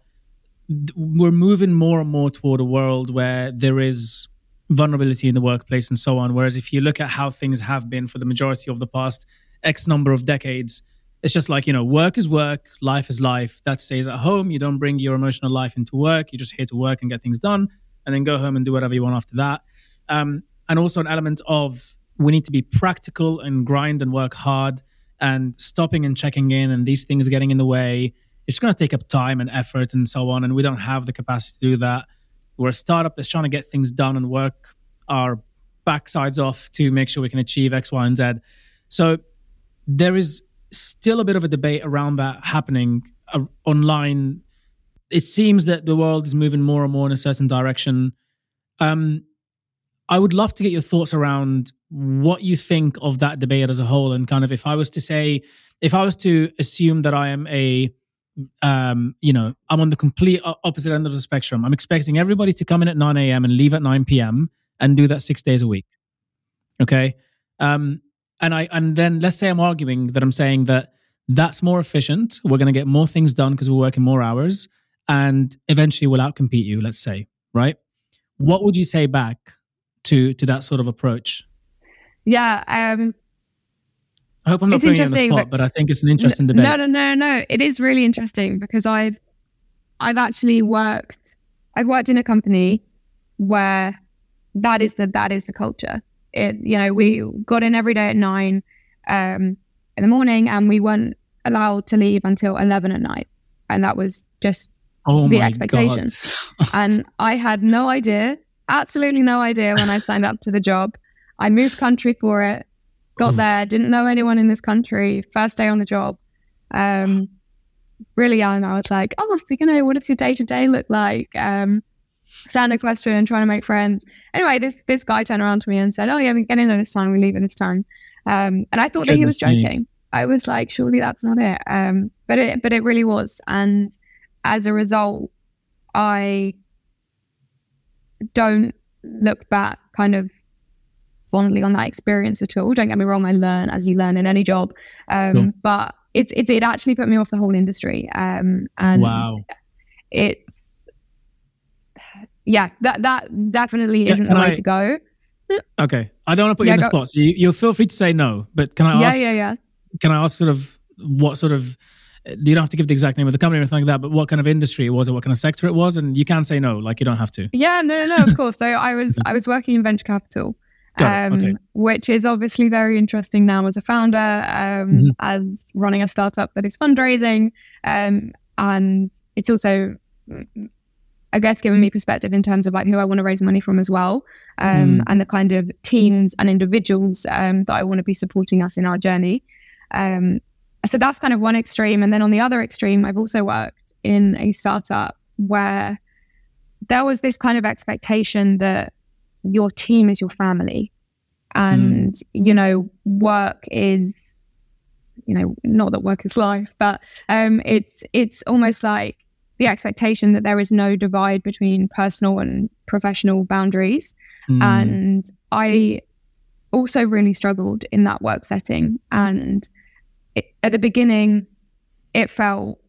we're moving more and more toward a world where there is vulnerability in the workplace and so on. Whereas if you look at how things have been for the majority of the past X number of decades, it's just like, you know, work is work, life is life. That stays at home. You don't bring your emotional life into work. You're just here to work and get things done and then go home and do whatever you want after that. Um, and also an element of we need to be practical and grind and work hard and stopping and checking in and these things getting in the way. It's going to take up time and effort and so on. And we don't have the capacity to do that. We're a startup that's trying to get things done and work our backsides off to make sure we can achieve X, Y, and Z. So there is still a bit of a debate around that happening uh, online. It seems that the world is moving more and more in a certain direction. Um, I would love to get your thoughts around what you think of that debate as a whole, and kind of if I was to say, if I was to assume that I am a um, you know, I'm on the complete opposite end of the spectrum. I'm expecting everybody to come in at 9 a.m. and leave at 9 p.m. and do that six days a week. Okay. Um, and I and then let's say I'm arguing that I'm saying that that's more efficient. We're going to get more things done because we're working more hours, and eventually we'll outcompete you. Let's say, right? What would you say back to to that sort of approach? Yeah, um, I hope I'm not putting on the spot, but- but I think it's an interesting debate. No, no, no, no. It is really interesting because I've I've actually worked I've worked in a company where that is the that is the culture. It you know, we got in every day at nine um in the morning and we weren't allowed to leave until eleven at night. And that was just oh the expectation. And I had no idea, absolutely no idea when I signed up to the job. I moved country for it, got there, didn't know anyone in this country, first day on the job. Um, really young, I was like, oh, you know, what does your day to day look like? Um, standard question, trying to make friends. Anyway, this this guy turned around to me and said, oh, yeah, we get in at this time, we leave at this time. Um, and I thought that he was Goodness me. joking. I was like, surely that's not it. Um, but it but it really was. And as a result, I don't look back kind of fondly on that experience at all. Don't get me wrong, I learn as you learn in any job. Um, Sure. but it's, it's it actually put me off the whole industry. Um, and Wow. it's yeah, that that definitely Yeah, isn't the can way I- to go. Okay, I don't want to put you Yeah, in the go- spot, so you, you'll feel free to say no. But can I Yeah, ask? yeah, yeah. Can I ask sort of what sort of? You don't have to give the exact name of the company or anything like that, but what kind of industry it was, or what kind of sector it was, and you can say no, like you don't have to. Yeah, no, no, no, of course. So I was I was working in venture capital, um, okay. which is obviously very interesting now as a founder, um, Mhm. as running a startup that is fundraising, um, and it's also, I guess, giving me perspective in terms of like who I want to raise money from as well, um, Mm. and the kind of teams and individuals um, that I want to be supporting us in our journey. Um, so that's kind of one extreme, and then on the other extreme, I've also worked in a startup where there was this kind of expectation that your team is your family. And you know work is you know not that work is life but um it's it's almost like the expectation that there is no divide between personal and professional boundaries. Mm. and i also really struggled in that work setting. And it, at the beginning it felt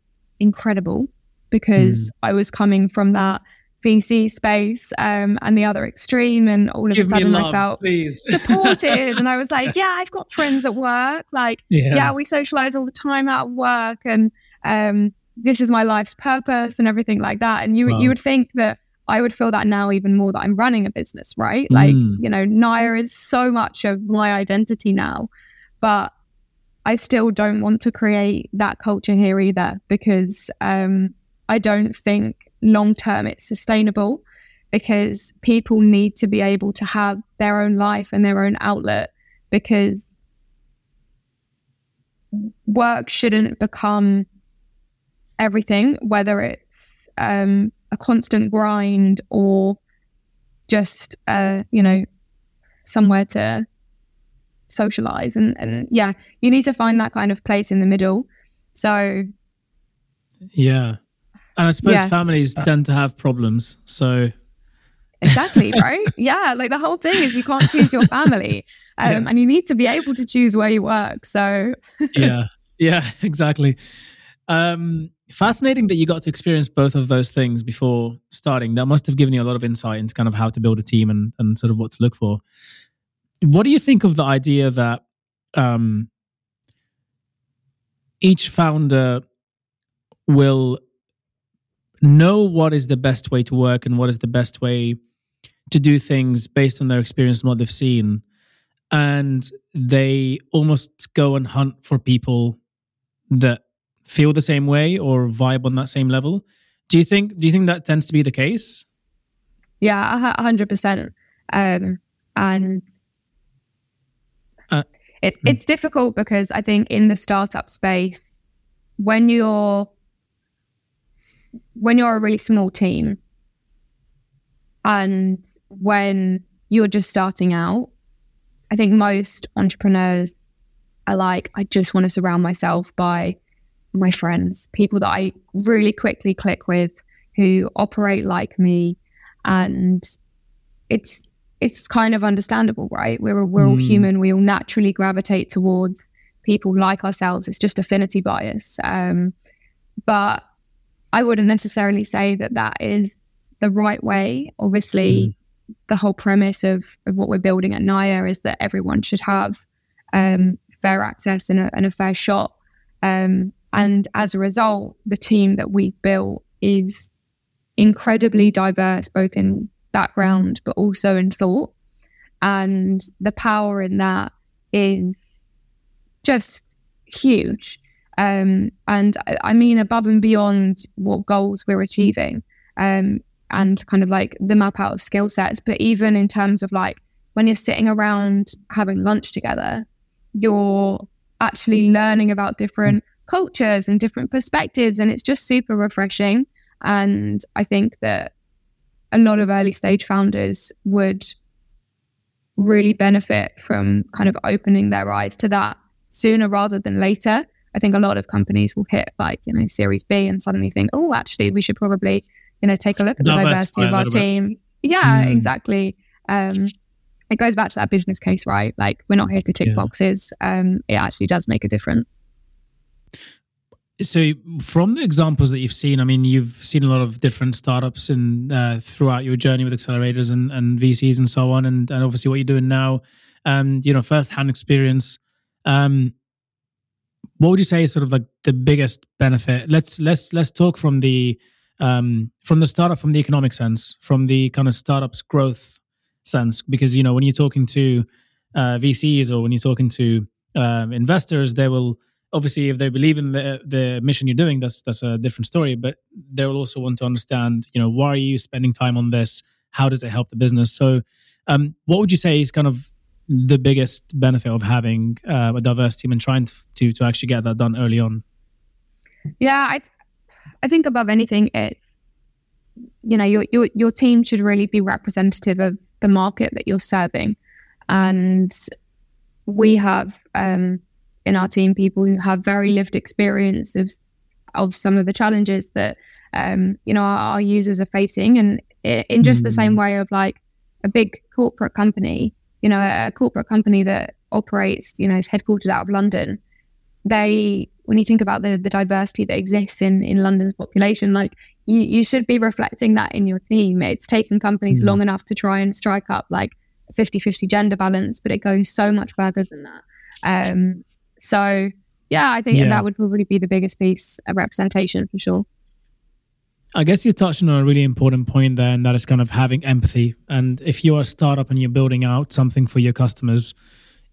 incredible because i was coming from that VC space um, and the other extreme. And all of Give a sudden, love, I felt please. supported. and I was like, yeah, I've got friends at work. Like, yeah, Yeah. we socialize all the time at work. And um, this is my life's purpose and everything like that. And you, Wow. you would think that I would feel that now even more that I'm running a business, right? Like, Mm. you know, Niya is so much of my identity now. But I still don't want to create that culture here either because um, I don't think long term it's sustainable because people need to be able to have their own life and their own outlet because work shouldn't become everything, whether it's um, a constant grind or just, uh, you know, somewhere to socialize. And, and yeah, you need to find that kind of place in the middle. So Yeah. And I suppose Yeah. families tend to have problems. So exactly right yeah like the whole thing is you can't choose your family um, Yeah. and you need to be able to choose where you work so yeah, yeah, exactly. Um, fascinating that you got to experience both of those things before starting. That must have given you a lot of insight into kind of how to build a team and, and sort of what to look for. What do you think of the idea that um, each founder will know what is the best way to work and what is the best way to do things based on their experience and what they've seen? and they almost go and hunt for people that feel the same way or vibe on that same level. Do you think do you think that tends to be the case? yeah a hu- hundred percent um and it, hmm. it's difficult because i think in the startup space when you're when you're a really small team and when you're just starting out i think most entrepreneurs are like i just want to surround myself by my friends people that i really quickly click with who operate like me and it's it's kind of understandable right? We're we're all Mm. human. We all naturally gravitate towards people like ourselves. It's just affinity bias. Um but i wouldn't necessarily say that that is the right way. Obviously the whole premise of, of what we're building at Niya is that everyone should have um fair access and a, and a fair shot. Um and as a result the team that we've built is incredibly diverse, both in background but also in thought. And the power in that is just huge. Um, and I, mean, above and beyond what goals we're achieving, um, and kind of like the map out of skill sets, but even in terms of like when you're sitting around having lunch together, you're actually learning about different cultures and different perspectives, and it's just super refreshing. And I think that a lot of early stage founders would really benefit from kind of opening their eyes to that sooner rather than later. I think a lot of companies will hit like, you know, Series B and suddenly think, oh, actually, we should probably, you know, take a look at the diversity of our little bit. team. Yeah, Mm. exactly. Um, it goes back to that business case, right? Like, we're not here to tick Yeah. boxes. Um, it actually does make a difference. So, from the examples that you've seen, I mean, you've seen a lot of different startups and uh, throughout your journey with accelerators and, and VCs and so on, and, and obviously what you're doing now, um, you know, first-hand experience. Um, what would you say is sort of like the biggest benefit? Let's let's let's talk from the um, from the startup, from the economic sense, from the kind of startups growth sense, because you know when you're talking to uh, VCs or when you're talking to um, investors, they will obviously if they believe in the the mission you're doing that's that's a different story but they will also want to understand you know why are you spending time on this? How does it help the business? So um, what would you say is kind of the biggest benefit of having uh, a diverse team and trying to to actually get that done early on? Yeah, I I think above anything, it you know your your your team should really be representative of the market that you're serving, and we have um, in our team people who have very lived experience of of some of the challenges that um, you know our, our users are facing, and in just the same way of like a big corporate company, you know, a, a corporate company that operates, you know, is headquartered out of London they when you think about the, the diversity that exists in, in London's population, like you, you should be reflecting that in your team. It's taken companies mm. long enough to try and strike up like 50 50 gender balance, but it goes so much further than that. Um, so, yeah, I think yeah. that would probably be the biggest piece of representation for sure. I guess you're touching on a really important point there, and that is kind of having empathy. And if you're a startup and you're building out something for your customers,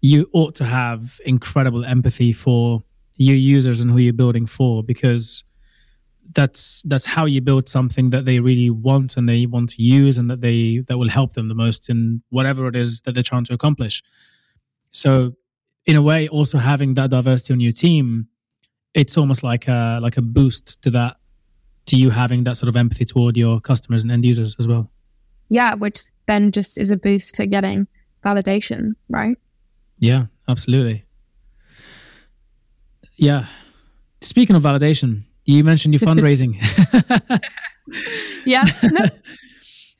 you ought to have incredible empathy for your users and who you're building for, because that's that's how you build something that they really want and they want to use and that they that will help them the most in whatever it is that they're trying to accomplish. So, in a way, also having that diversity on your team, it's almost like a like a boost to that to you having that sort of empathy toward your customers and end users as well. Yeah, which then just is a boost to getting validation, right? Yeah, absolutely. Yeah. Speaking of validation, you mentioned your fundraising. yeah.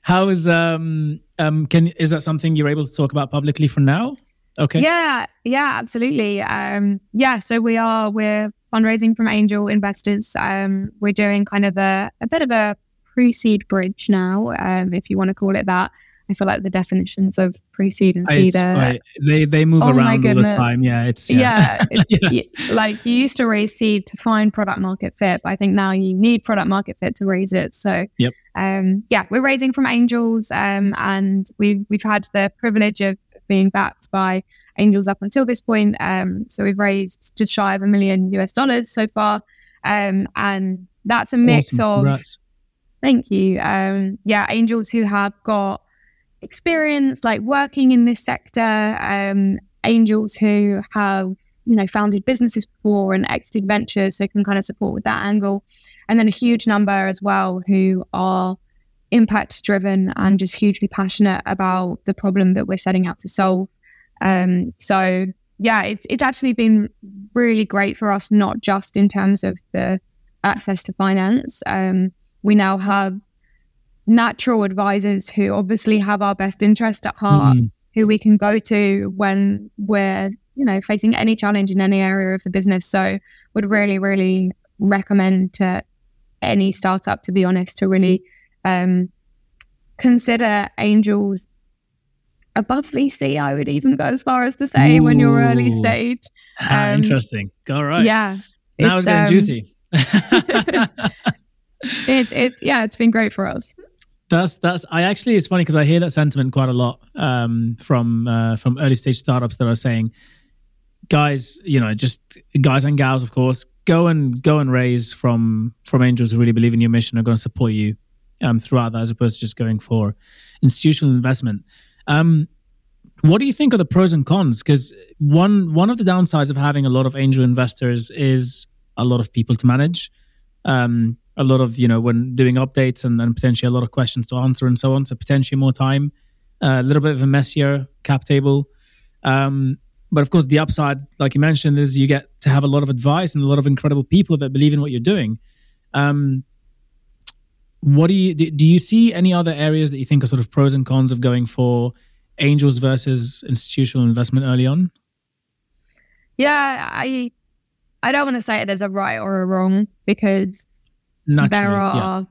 How is um um can is that something you're able to talk about publicly for now? Okay. Yeah, yeah, absolutely. Um yeah, so we are we're fundraising from angel investors. Um, we're doing kind of a, a bit of a pre-seed bridge now, um, if you want to call it that. I feel like the definitions of pre-seed and seed are, they they move oh around all the time. Yeah, it's yeah, yeah, yeah. like you used to raise seed to find product market fit, but I think now you need product market fit to raise it. So yep. um, yeah, we're raising from angels, um, and we've we've had the privilege of being backed by angels up until this point. Um, so we've raised just shy of a million US dollars so far. Um, and that's a mix awesome. of, Congrats. thank you. Um, yeah, angels who have got experience like working in this sector, um, angels who have, you know, founded businesses before and exited ventures, so can kind of support with that angle. And then a huge number as well who are impact driven and just hugely passionate about the problem that we're setting out to solve. Um, so yeah, it's it's actually been really great for us, not just in terms of the access to finance. Um, we now have natural advisors who obviously have our best interest at heart, mm. who we can go to when we're you know facing any challenge in any area of the business. So would really really recommend to any startup, to be honest, to really um, consider angels above VC, I would even go as far as to say Ooh. when you're early stage. Ah, um, interesting. All right. Yeah. Now it's, it's getting um, juicy. it, it, yeah, it's been great for us. That's that's. I actually, it's funny because I hear that sentiment quite a lot um, from uh, from early stage startups that are saying, guys, you know, just guys and gals, of course, go and go and raise from from angels who really believe in your mission are going to support you um, throughout that, as opposed to just going for institutional investment. Um, what do you think are the pros and cons? Because one one of the downsides of having a lot of angel investors is a lot of people to manage, um, a lot of you know when doing updates and, and potentially a lot of questions to answer and so on. So potentially more time, uh, a little bit of a messier cap table. Um, but of course, the upside, like you mentioned, is you get to have a lot of advice and a lot of incredible people that believe in what you're doing. Um, what do you do you see any other areas that you think are sort of pros and cons of going for angels versus institutional investment early on yeah i i don't want to say it as a right or a wrong because Naturally, there are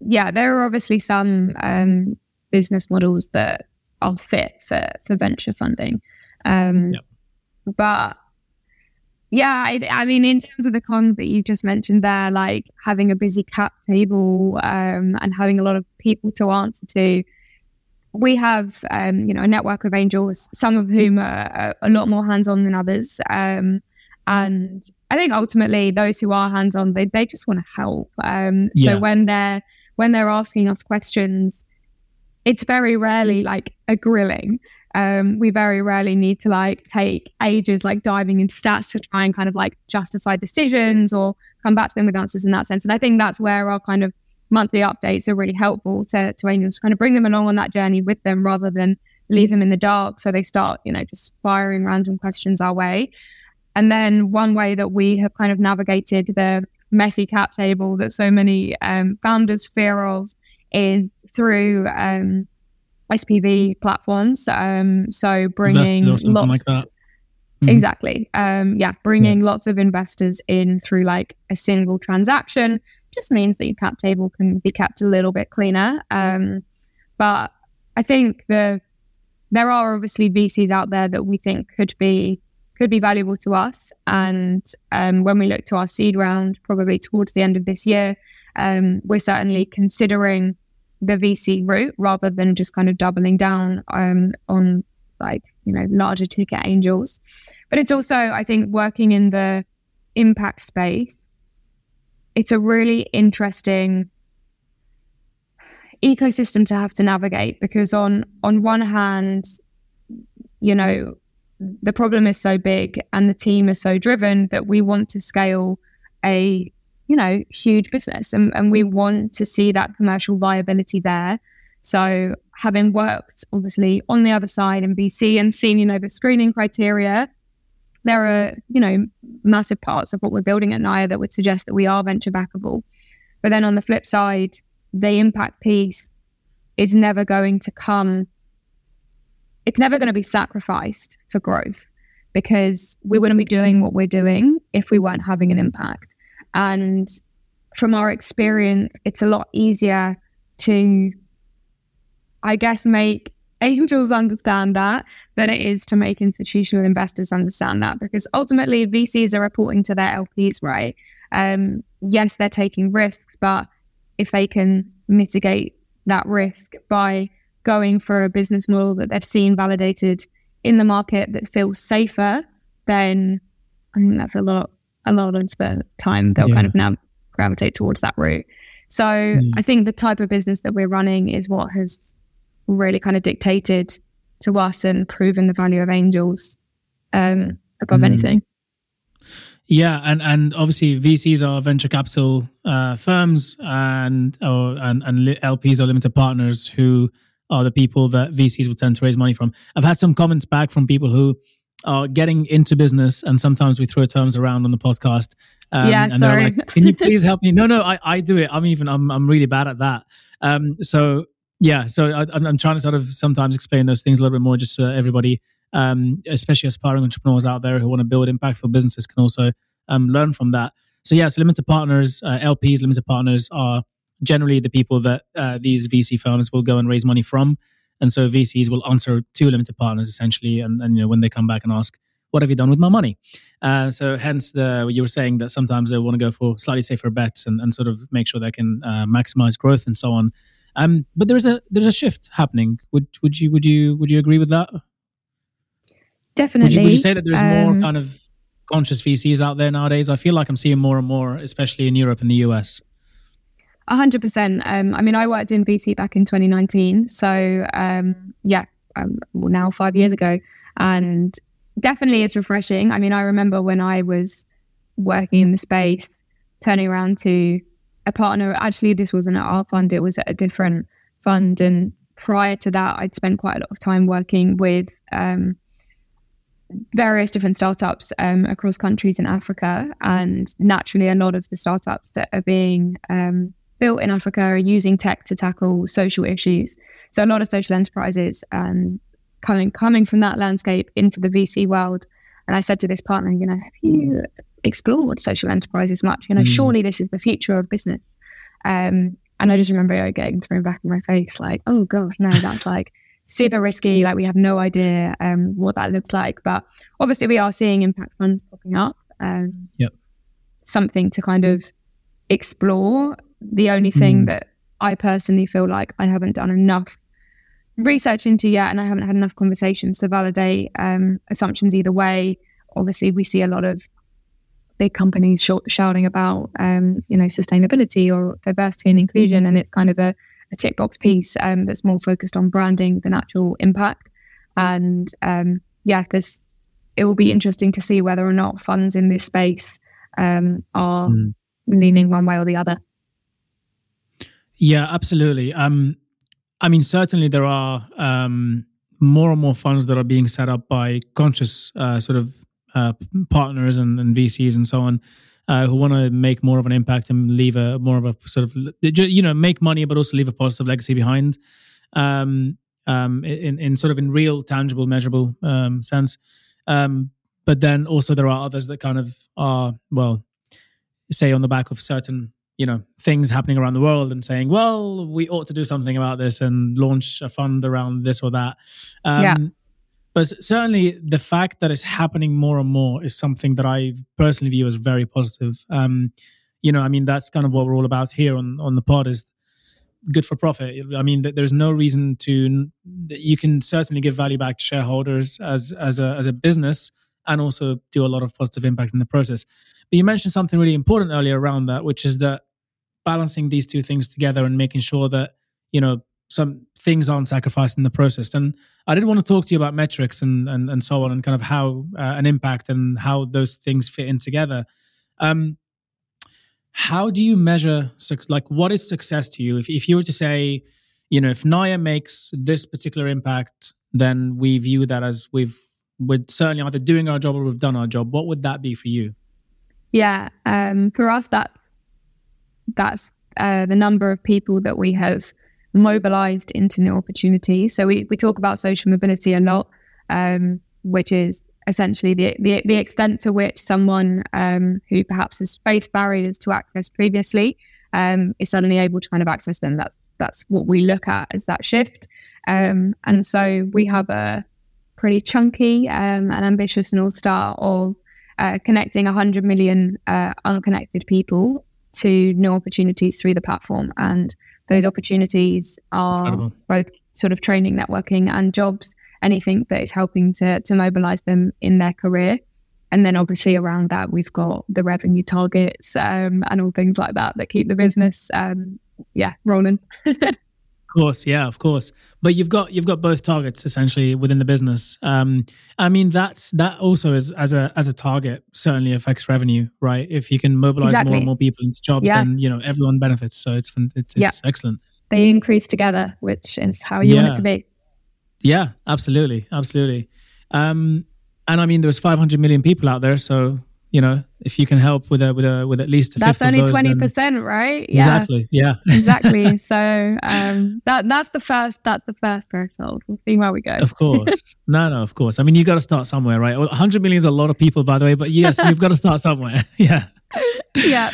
yeah. yeah. there are obviously some um, business models that are fit for for venture funding um, yep. but yeah, I, I, mean, in terms of the cons that you just mentioned there, like having a busy cap table um, and having a lot of people to answer to, we have, um, you know, a network of angels, some of whom are a lot more hands-on than others. Um, and I think ultimately, those who are hands-on, they they just want to help. Um, yeah. So when they're when they're asking us questions, it's very rarely like a grilling. Um, we very rarely need to like take ages like diving into stats to try and kind of like justify decisions or come back to them with answers in that sense. And I think that's where our kind of monthly updates are really helpful to, to angels kind of bring them along on that journey with them rather than leave them in the dark. So they start, you know, just firing random questions our way. And then one way that we have kind of navigated the messy cap table that so many um, founders fear of is through um, SPV platforms. Um, so bringing lots. Like Exactly. Um, yeah, bringing yeah. lots of investors in through like a single transaction just means that your cap table can be kept a little bit cleaner. Um, but I think the there are obviously VCs out there that we think could be could be valuable to us. And um, when we look to our seed round, probably towards the end of this year, um, we're certainly considering the VC route rather than just kind of doubling down um, on like you know larger ticket angels. But it's also, I think, working in the impact space. It's a really interesting ecosystem to have to navigate because on on one hand, you know, the problem is so big and the team is so driven that we want to scale a you know huge business and, and we mm. want to see that commercial viability there. So having worked obviously on the other side in vc and seen you know the screening criteria there are you know massive parts of what we're building at Niya that would suggest that we are venture backable. But then on the flip side the impact piece is never going to come it's never going to be sacrificed for growth because we wouldn't be doing what we're doing if we weren't having an impact. And from our experience, it's a lot easier to, I guess, make angels understand that than it is to make institutional investors understand that because ultimately VCs are reporting to their LPs, right? Um, yes, they're taking risks, but if they can mitigate that risk by going for a business model that they've seen validated in the market that feels safer, then I think that's a lot a lot of the time they'll yeah. kind of now gravitate towards that route. So mm. I think the type of business that we're running is what has really kind of dictated to us and proven the value of angels um, above mm. anything. Yeah, and and obviously VCs are venture capital uh, firms, and or and, and LPs are limited partners who are the people that VCs will tend to raise money from. I've had some comments back from people who are getting into business, and sometimes we throw terms around on the podcast. Um, yeah, and sorry. Like, Can you please help me? No, no, I, I do it. I'm even I'm I'm really bad at that. Um, so yeah, so I, am I'm trying to sort of sometimes explain those things a little bit more, just so everybody, um, especially aspiring entrepreneurs out there who want to build impactful businesses, can also um, learn from that. So yeah, so limited partners, uh, LPs, limited partners are generally the people that uh, these VC firms will go and raise money from. And so VCs will answer to limited partners essentially, and, and you know when they come back and ask, "What have you done with my money?" Uh, so hence the you were saying that sometimes they want to go for slightly safer bets and, and sort of make sure they can uh, maximize growth and so on. Um, but there's a there's a shift happening. Would would you would you would you agree with that? Definitely. Would you, would you say that there's um, more kind of conscious VCs out there nowadays? I feel like I'm seeing more and more, especially in Europe and the US hundred percent. Um, I mean, I worked in VC back in 2019, so um, yeah, um, now five years ago, and definitely it's refreshing. I mean, I remember when I was working in the space, turning around to a partner. Actually, this wasn't at our fund; it was at a different fund. And prior to that, I'd spent quite a lot of time working with um, various different startups um, across countries in Africa, and naturally, a lot of the startups that are being um, built in Africa are using tech to tackle social issues. So a lot of social enterprises and um, coming coming from that landscape into the VC world. And I said to this partner, you know, have you explored social enterprises much? You know, mm. surely this is the future of business. Um, and I just remember getting thrown back in my face, like, oh god, no, that's like super risky. Like we have no idea um, what that looks like. But obviously, we are seeing impact funds popping up. Um, yep. Something to kind of explore the only thing mm. that I personally feel like I haven't done enough research into yet, and I haven't had enough conversations to validate um, assumptions either way. Obviously, we see a lot of big companies sh- shouting about, um, you know, sustainability or diversity and inclusion, and it's kind of a, a tick box piece um, that's more focused on branding than actual impact. And um, yeah, because it will be interesting to see whether or not funds in this space um, are mm. leaning one way or the other. Yeah, absolutely. Um, I mean, certainly there are um, more and more funds that are being set up by conscious uh, sort of uh, partners and, and, VCs and so on. Uh, who want to make more of an impact and leave a more of a sort of you know make money but also leave a positive legacy behind um, um, in in sort of in real tangible measurable um, sense um, but then also there are others that kind of are well, say on the back of certain you know things happening around the world and saying, well, we ought to do something about this and launch a fund around this or that. Um, Yeah. But certainly, the fact that it's happening more and more is something that I personally view as very positive. Um, you know, I mean, that's kind of what we're all about here on on the pod is good for profit. I mean, there's no reason to. You can certainly give value back to shareholders as as a as a business, and also do a lot of positive impact in the process. But you mentioned something really important earlier around that, which is that balancing these two things together and making sure that you know some things aren't sacrificed in the process. And I did want to talk to you about metrics and and, and so on, and kind of how uh, an impact and how those things fit in together. Um, how do you measure like what is success to you? If if you were to say, you know, if Niya makes this particular impact, then we view that as we've we're certainly either doing our job or we've done our job. What would that be for you? Yeah, um, for us, that's that's uh, the number of people that we have mobilized into new opportunities. So we, we talk about social mobility a lot, um, which is essentially the, the the extent to which someone um, who perhaps has faced barriers to access previously um, is suddenly able to kind of access them. That's that's what we look at as that shift. Um, and so we have a pretty chunky um, and ambitious north star of uh, connecting 100 million uh, unconnected people to new opportunities through the platform. And those opportunities are Incredible. both sort of training, networking, and jobs, anything that is helping to, to mobilize them in their career. And then obviously around that, we've got the revenue targets um, and all things like that that keep the business, um, yeah, rolling. Of course, yeah, of course. But you've got you've got both targets essentially within the business. Um, I mean, that's that also is as a as a target certainly affects revenue, right? If you can mobilize more and more people into jobs, Yeah. then you know everyone benefits. So it's fun- it's, Yeah. it's excellent. they increase together, which is how you want it to be. Yeah, absolutely, absolutely. Um, and I mean, there's 500 million people out there, so you know if you can help with a with a with at least a That's only 20%, right? Yeah. Exactly. Yeah. exactly. So um, that that's the first that's the first threshold. We'll see where we go. Of course. no, no, of course. I mean, you got to start somewhere, right? 100 million is a lot of people, by the way, but yes, you've got to start somewhere. yeah. yeah.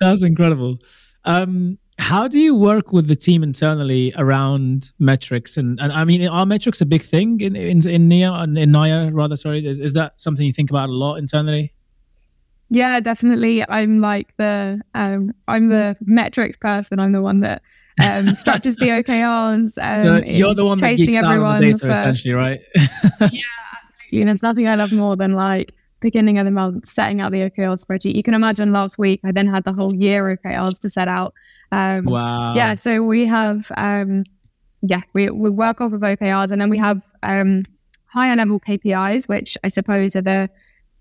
That's incredible. Um, how do you work with the team internally around metrics? And, and I mean, are metrics a big thing in in, in Nia in Niya rather? Sorry, is, is that something you think about a lot internally? Yeah, definitely. I'm like the um, I'm the metrics person. I'm the one that um, structures the OKRs. Um, So you're the one that chasing geeks out on everyone the data, for- essentially, right? You know, there's nothing I love more than like beginning of the month setting out the OKR spreadsheet. You can imagine last week I then had the whole year OKRs to set out. Um, wow. Yeah, so we have um yeah, we we work off of OKRs and then we have um higher level KPIs, which I suppose are the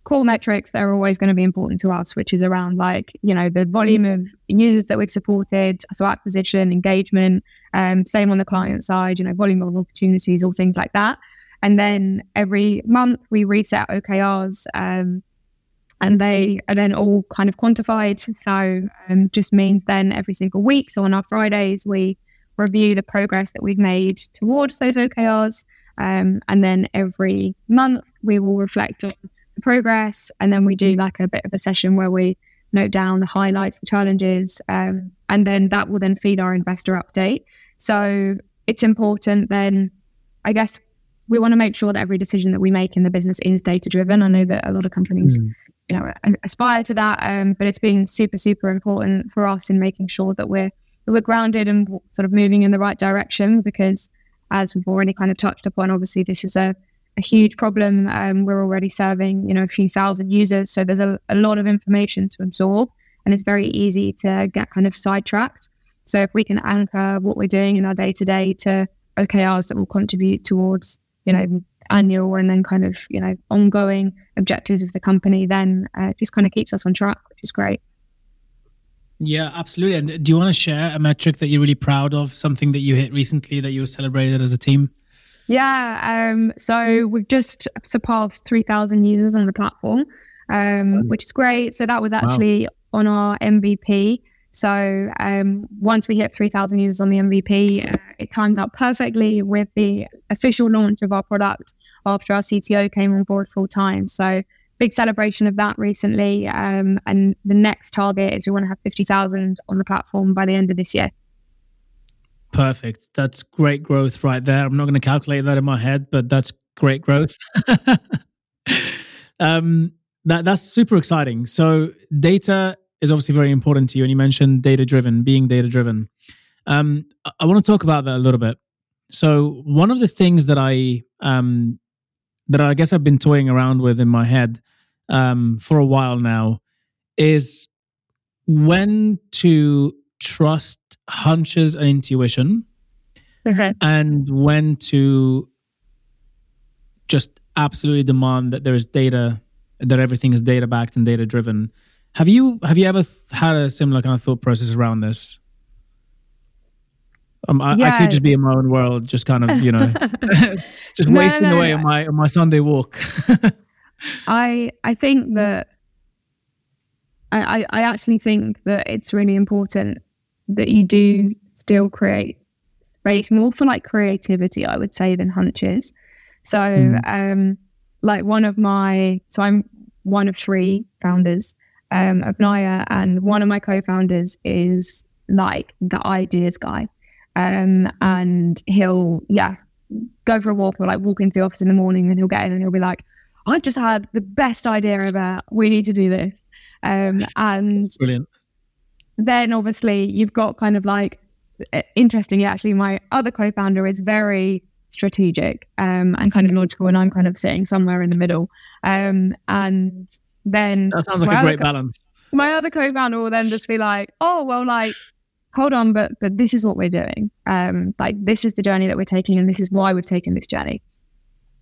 core metrics that are always going to be important to us, which is around like, you know, the volume of users that we've supported, so acquisition, engagement, um, same on the client side, you know, volume of opportunities, all things like that. And then every month we reset OKRs um, and they are then all kind of quantified. So um, just means then every single week. So on our Fridays, we review the progress that we've made towards those OKRs. Um, and then every month we will reflect on the progress. And then we do like a bit of a session where we note down the highlights, the challenges. Um, and then that will then feed our investor update. So it's important then, I guess, we want to make sure that every decision that we make in the business is data driven. I know that a lot of companies Mm. you know aspire to that um, but it's been super super important for us in making sure that we're that we're grounded and sort of moving in the right direction because as we've already kind of touched upon obviously this is a, a huge problem um, we're already serving you know a few thousand users so there's a, a lot of information to absorb and it's very easy to get kind of sidetracked so if we can anchor what we're doing in our day to day to okrs that will contribute towards you know annual and then kind of you know ongoing objectives of the company then uh, just kind of keeps us on track which is great Yeah, absolutely. And do you want to share a metric that you're really proud of, something that you hit recently that you were celebrated as a team? yeah um so we've just surpassed 3000 users on the platform um which is great so that was actually on our mvp so um once we hit 3000 users on the mvp uh, it timed out perfectly with the official launch of our product after our CTO came on board full time. So big celebration of that recently. Um, and the next target is we want to have 50,000 on the platform by the end of this year. Perfect. That's great growth right there. I'm not going to calculate that in my head, but that's great growth. um, that that's super exciting. So data is obviously very important to you, and you mentioned data driven, being data driven. Um, I, I want to talk about that a little bit. So one of the things that I um, that I guess I've been toying around with in my head um, for a while now is when to trust hunches and intuition okay. and when to just absolutely demand that there is data that everything is data backed and data driven have you have you ever th- had a similar kind of thought process around this um, I, yeah. I, could just be in my own world, just kind of, you know, just no, wasting no, away no. on my on my Sunday walk. I I think that I, I actually think that it's really important that you do still create space more for like creativity, I would say, than hunches. So, mm. um, like one of my, so I'm one of three founders um, of Niya, and one of my co-founders is like the ideas guy, um, and he'll yeah go for a walk or like walk into the office in the morning, and he'll get in and he'll be like, I've just had the best idea about we need to do this, um, and brilliant. then obviously you've got kind of like interestingly actually my other co-founder is very strategic um, and kind of logical and i'm kind of sitting somewhere in the middle. Um, and then that sounds like a great co- balance my other co-founder will then just be like oh well like hold on but but this is what we're doing um, like this is the journey that we're taking and this is why we've taken this journey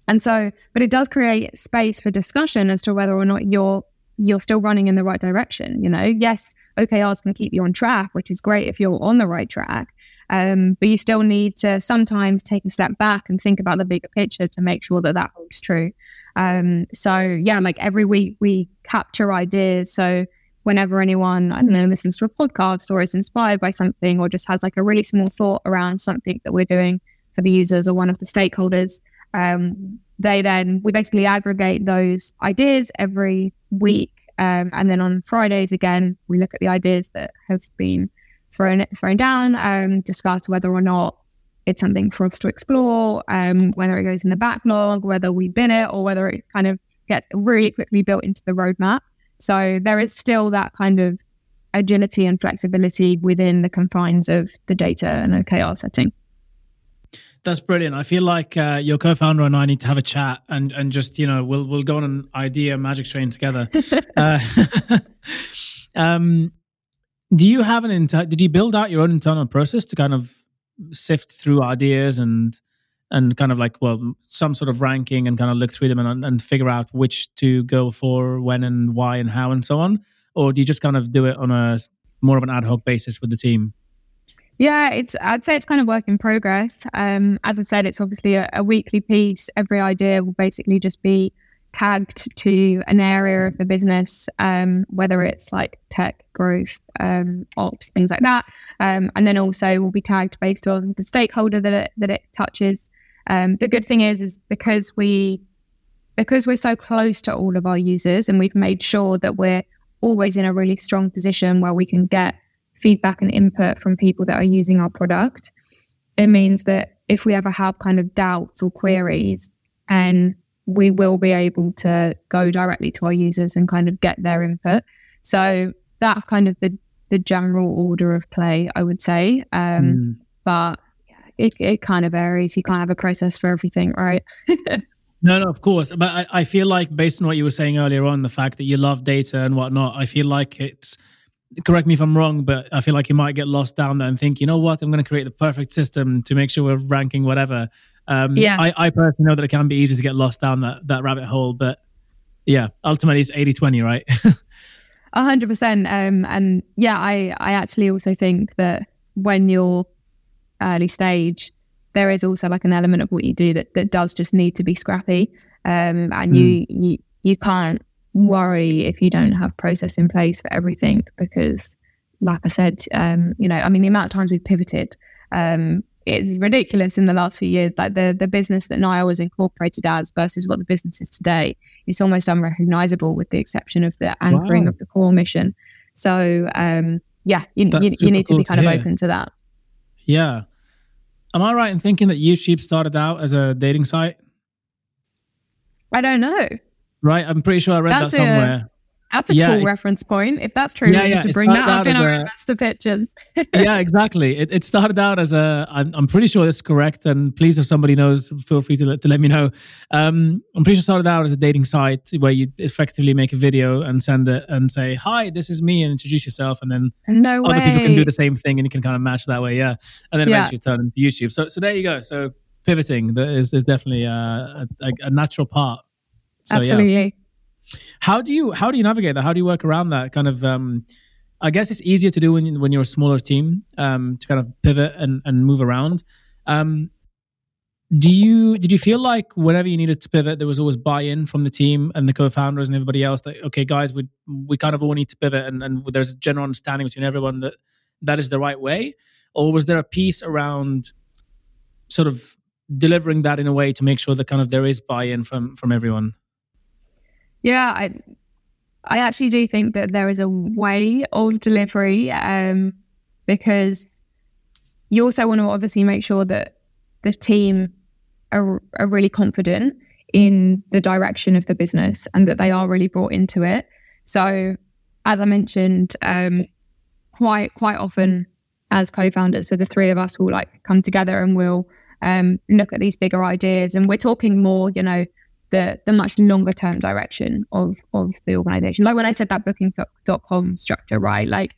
and so but it does create space for discussion as to whether or not you're you're still running in the right direction. You know, yes, OKRs can keep you on track, which is great if you're on the right track. Um, but you still need to sometimes take a step back and think about the bigger picture to make sure that that holds true. Um, so yeah, like every week we capture ideas. So whenever anyone, I don't know, listens to a podcast or is inspired by something or just has like a really small thought around something that we're doing for the users or one of the stakeholders, um, they then we basically aggregate those ideas every week um, and then on fridays again we look at the ideas that have been thrown thrown down um, discuss whether or not it's something for us to explore um, whether it goes in the backlog whether we bin it or whether it kind of gets really quickly built into the roadmap so there is still that kind of agility and flexibility within the confines of the data and okr setting that's brilliant. I feel like uh, your co-founder and I need to have a chat and and just you know we'll we'll go on an idea magic train together. uh, um, do you have an inter- Did you build out your own internal process to kind of sift through ideas and and kind of like well some sort of ranking and kind of look through them and and figure out which to go for, when and why and how and so on, or do you just kind of do it on a more of an ad hoc basis with the team? Yeah, it's I'd say it's kind of work in progress. Um, as I said, it's obviously a, a, weekly piece. Every idea will basically just be tagged to an area of the business, um, whether it's like tech growth, um, ops, things like that, um, and then also will be tagged based on the stakeholder that it that it touches. Um, the good thing is, is because we because we're so close to all of our users, and we've made sure that we're always in a really strong position where we can get feedback and input from people that are using our product, it means that if we ever have kind of doubts or queries, and we will be able to go directly to our users and kind of get their input. So that's kind of the the general order of play, I would say. Um, mm. But it, it kind of varies. You can't have a process for everything, right? No, no, of course. But I, I, feel like based on what you were saying earlier on, the fact that you love data and whatnot, I feel like it's correct me if I'm wrong, but I feel like you might get lost down there and think, you know what, I'm going to create the perfect system to make sure we're ranking whatever. Um, yeah. I, I personally know that it can be easy to get lost down that, that rabbit hole, but yeah, ultimately it's 80 20, right? A hundred percent. Um, and yeah, I, I actually also think that when you're early stage, there is also like an element of what you do that, that does just need to be scrappy. Um, and mm. you, you, you can't worry if you don't have process in place for everything because like I said, um, you know, I mean, the amount of times we've pivoted um, it's ridiculous in the last few years. Like the the business that Niya was incorporated as versus what the business is today, it's almost unrecognizable with the exception of the anchoring wow. of the core mission. So um, yeah, you, you, you, need to be kind of open to that. Yeah. Am I right in thinking that YouTube started out as a dating site? I don't know. Right, I'm pretty sure I read That's that somewhere. A, that's a yeah, cool it, reference point. If that's true, yeah, we need yeah, to bring that up in our a, investor pitches. yeah, exactly. It, it started out as a. I'm, I'm pretty sure this is correct, and please, if somebody knows, feel free to let, to let me know. Um, I'm pretty sure it started out as a dating site where you effectively make a video and send it and say, "Hi, this is me," and introduce yourself, and then no other way. people can do the same thing, and you can kind of match that way. Yeah, and then eventually turn into YouTube. So, so there you go. So pivoting is is definitely a, a, a natural part. So, Absolutely. How do you how do you navigate that? How do you work around that kind of? Um, I guess it's easier to do when when you're a smaller team um, to kind of pivot and, and move around. Um, do you did you feel like whenever you needed to pivot, there was always buy-in from the team and the co-founders and everybody else that okay, guys, we we kind of all need to pivot, and, and there's a general understanding between everyone that that is the right way, or was there a piece around sort of delivering that in a way to make sure that kind of there is buy-in from from everyone? Yeah, I I actually do think that there is a way of delivery um, because you also want to obviously make sure that the team are, are really confident in the direction of the business and that they are really brought into it. So, as I mentioned, um, quite quite often as co-founders, so the three of us will like come together and we'll um, look at these bigger ideas, and we're talking more, you know, the the much longer term direction of of the organization. Like when I said that booking.com structure, right? Like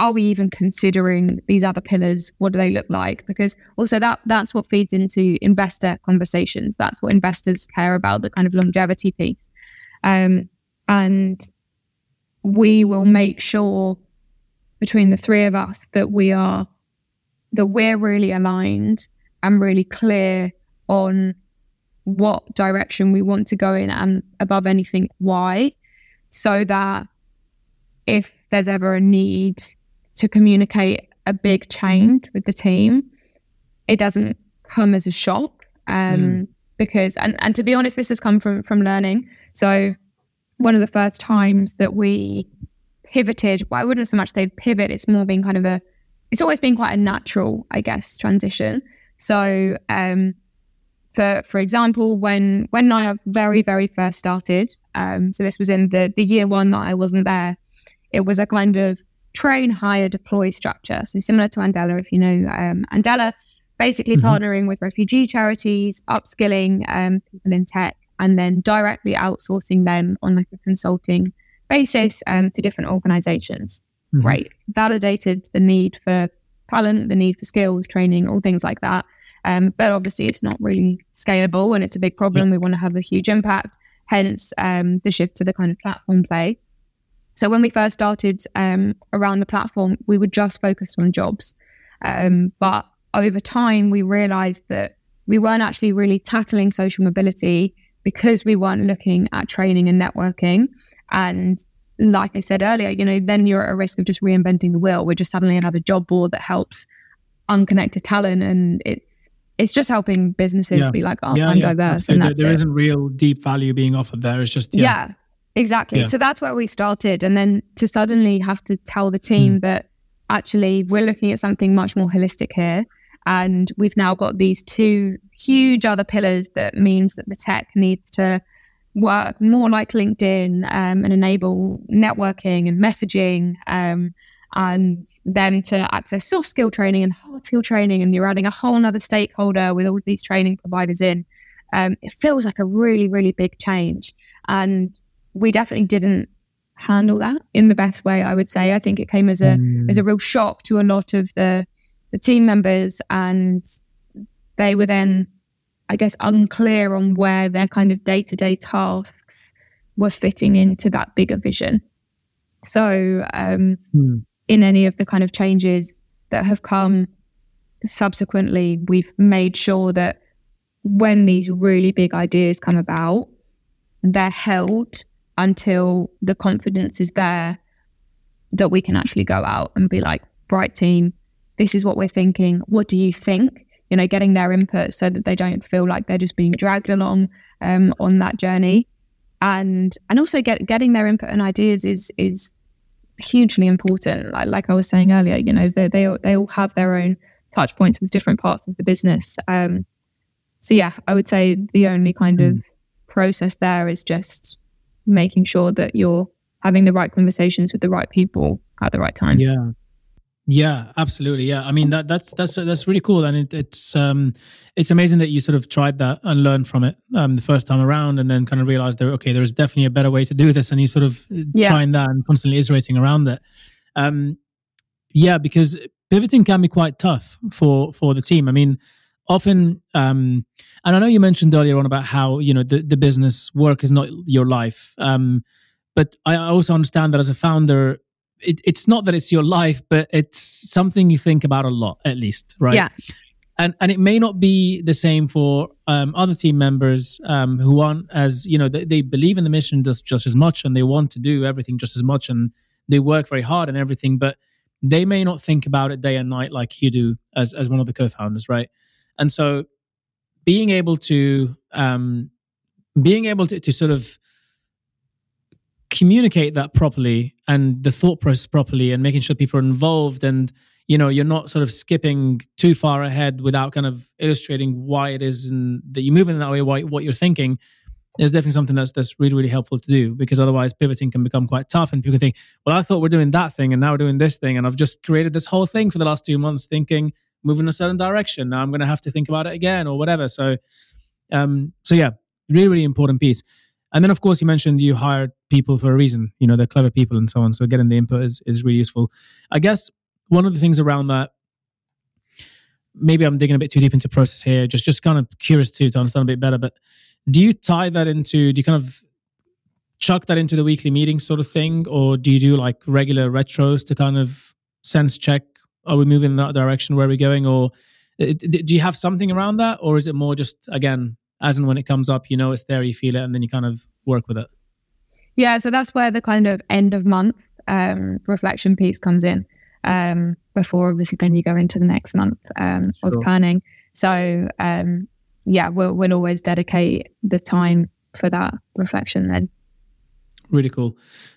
are we even considering these other pillars? What do they look like? Because also that that's what feeds into investor conversations. That's what investors care about, the kind of longevity piece. Um, and we will make sure between the three of us that we are that we're really aligned and really clear on what direction we want to go in and above anything why so that if there's ever a need to communicate a big change with the team it doesn't come as a shock um, mm. because and, and to be honest this has come from from learning so one of the first times that we pivoted well i wouldn't so much say pivot it's more being kind of a it's always been quite a natural i guess transition so um for for example, when when I very very first started, um, so this was in the the year one that I wasn't there, it was a kind of train, hire, deploy structure. So similar to Andela, if you know um, Andela, basically mm-hmm. partnering with refugee charities, upskilling um, people in tech, and then directly outsourcing them on like a consulting basis um, to different organizations. Mm-hmm. Right, validated the need for talent, the need for skills, training, all things like that. Um, but obviously, it's not really scalable and it's a big problem. Yeah. We want to have a huge impact, hence um, the shift to the kind of platform play. So when we first started um, around the platform, we were just focused on jobs. Um, but over time, we realized that we weren't actually really tackling social mobility because we weren't looking at training and networking. And like I said earlier, you know, then you're at a risk of just reinventing the wheel. We're just suddenly another job board that helps unconnected talent, and it's it's just helping businesses yeah. be like, oh, yeah, I'm yeah, diverse. And there, there isn't real deep value being offered there. It's just, yeah, exactly. So that's where we started. And then to suddenly have to tell the team mm. that actually we're looking at something much more holistic here. And we've now got these two huge other pillars that means that the tech needs to work more like LinkedIn um, and enable networking and messaging. Um, and then to access soft skill training and hard skill training, and you're adding a whole other stakeholder with all these training providers in. Um, it feels like a really, really big change. And we definitely didn't handle that in the best way, I would say. I think it came as a mm. as a real shock to a lot of the the team members and they were then, I guess, unclear on where their kind of day to day tasks were fitting into that bigger vision. So um, mm in any of the kind of changes that have come subsequently, we've made sure that when these really big ideas come about, they're held until the confidence is there that we can actually go out and be like, bright team, this is what we're thinking. What do you think? You know, getting their input so that they don't feel like they're just being dragged along um, on that journey, and and also get getting their input and ideas is is hugely important. Like like I was saying earlier, you know, they they they all have their own touch points with different parts of the business. Um, so yeah, I would say the only kind mm. of process there is just making sure that you're having the right conversations with the right people at the right time. Yeah. Yeah, absolutely. Yeah, I mean that that's that's that's really cool, and it, it's um it's amazing that you sort of tried that and learned from it um the first time around, and then kind of realized there okay, there's definitely a better way to do this, and you sort of yeah. trying that and constantly iterating around that. Um, yeah, because pivoting can be quite tough for for the team. I mean, often, um, and I know you mentioned earlier on about how you know the the business work is not your life. Um, but I also understand that as a founder, it, it's not that it's your life, but it's something you think about a lot, at least, right? Yeah. And and it may not be the same for um, other team members um, who aren't as you know they, they believe in the mission just just as much and they want to do everything just as much and they work very hard and everything, but they may not think about it day and night like you do as as one of the co-founders, right? And so being able to um, being able to, to sort of communicate that properly and the thought process properly and making sure people are involved and you know you're not sort of skipping too far ahead without kind of illustrating why it is and that you're moving in that way why, what you're thinking is definitely something that's that's really really helpful to do because otherwise pivoting can become quite tough and people think well i thought we're doing that thing and now we're doing this thing and i've just created this whole thing for the last two months thinking moving in a certain direction. Now i'm going to have to think about it again or whatever. So um so yeah really really important piece and then, of course, you mentioned you hired people for a reason. You know, they're clever people and so on. So getting the input is, is really useful. I guess one of the things around that, maybe I'm digging a bit too deep into process here, just just kind of curious to, to understand a bit better. But do you tie that into, do you kind of chuck that into the weekly meeting sort of thing? Or do you do like regular retros to kind of sense check, are we moving in that direction? Where are we going? Or uh, do you have something around that? Or is it more just, again, as and when it comes up, you know it's there, you feel it, and then you kind of work with it. Yeah, so that's where the kind of end of month um, reflection piece comes in. Um, before obviously then you go into the next month um, sure. of planning. So um, yeah, we'll, we'll always dedicate the time for that reflection then. Really cool.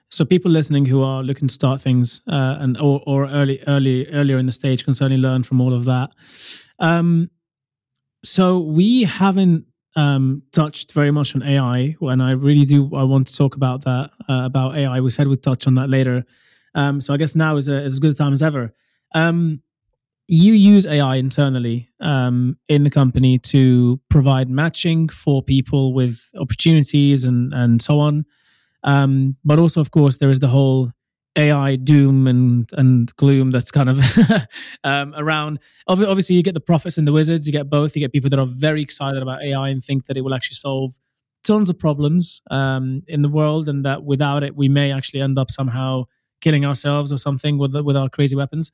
So people listening who are looking to start things uh, and or, or early early earlier in the stage can certainly learn from all of that. Um, so we haven't um, touched very much on AI, and I really do. I want to talk about that uh, about AI. We said we'd touch on that later. Um, so I guess now is, a, as good a time as ever. Um, you use AI internally um, in the company to provide matching for people with opportunities and and so on. Um, but also, of course, there is the whole AI doom and and gloom that's kind of um, around. Obviously, you get the prophets and the wizards. You get both. You get people that are very excited about AI and think that it will actually solve tons of problems um, in the world, and that without it, we may actually end up somehow killing ourselves or something with with our crazy weapons.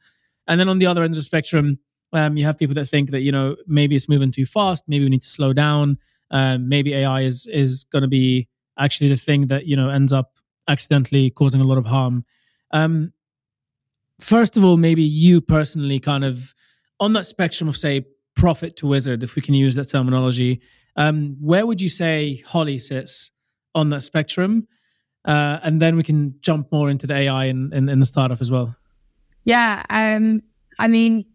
And then on the other end of the spectrum, um, you have people that think that you know maybe it's moving too fast. Maybe we need to slow down. Um, maybe AI is is going to be actually the thing that you know ends up accidentally causing a lot of harm um, first of all, maybe you personally kind of on that spectrum of say prophet to wizard, if we can use that terminology, um, where would you say Holly sits on that spectrum? Uh, and then we can jump more into the AI and, and, and the startup as well. Yeah, um, I mean,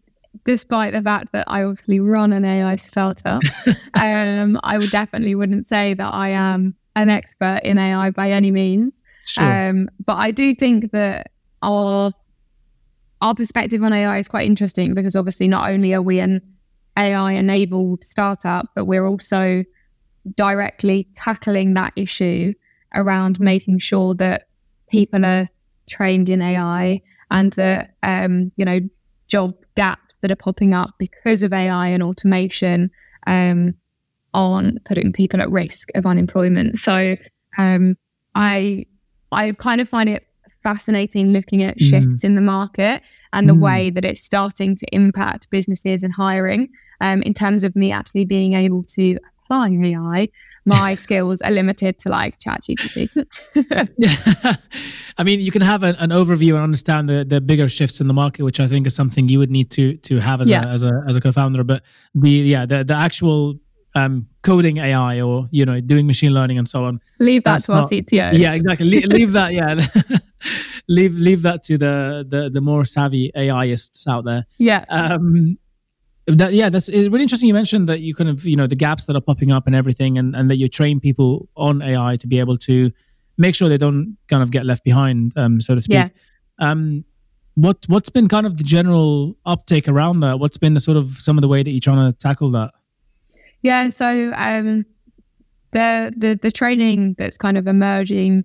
despite the fact that I obviously run an AI startup, um, I would definitely wouldn't say that I am an expert in AI by any means. Sure. Um, but I do think that our our perspective on AI is quite interesting because obviously not only are we an AI enabled startup, but we're also directly tackling that issue around making sure that people are trained in AI and that um, you know job gaps that are popping up because of AI and automation um, aren't putting people at risk of unemployment. So um, I I kind of find it fascinating looking at mm. shifts mm. in the market and the mm. way that it's starting to impact businesses and hiring um, in terms of me actually being able to apply AI, my skills are limited to like ChatGPT. I mean, you can have an, an, overview and understand the, the bigger shifts in the market, which I think is something you would need to to have as yeah. a as a as a co-founder. But the yeah the the actual um, coding AI or you know doing machine learning and so on. Leave that to not, our CTO. Yeah, exactly. leave, leave that. Yeah, leave leave that to the the the more savvy AIists out there. Yeah. Um, that yeah, that's it's really interesting. You mentioned that you kind of you know the gaps that are popping up and everything, and and that you train people on AI to be able to make sure they don't kind of get left behind, um, so to speak. Yeah. Um, what what's been kind of the general uptake around that? What's been the sort of some of the way that you're trying to tackle that? Yeah, so um, the the the training that's kind of emerging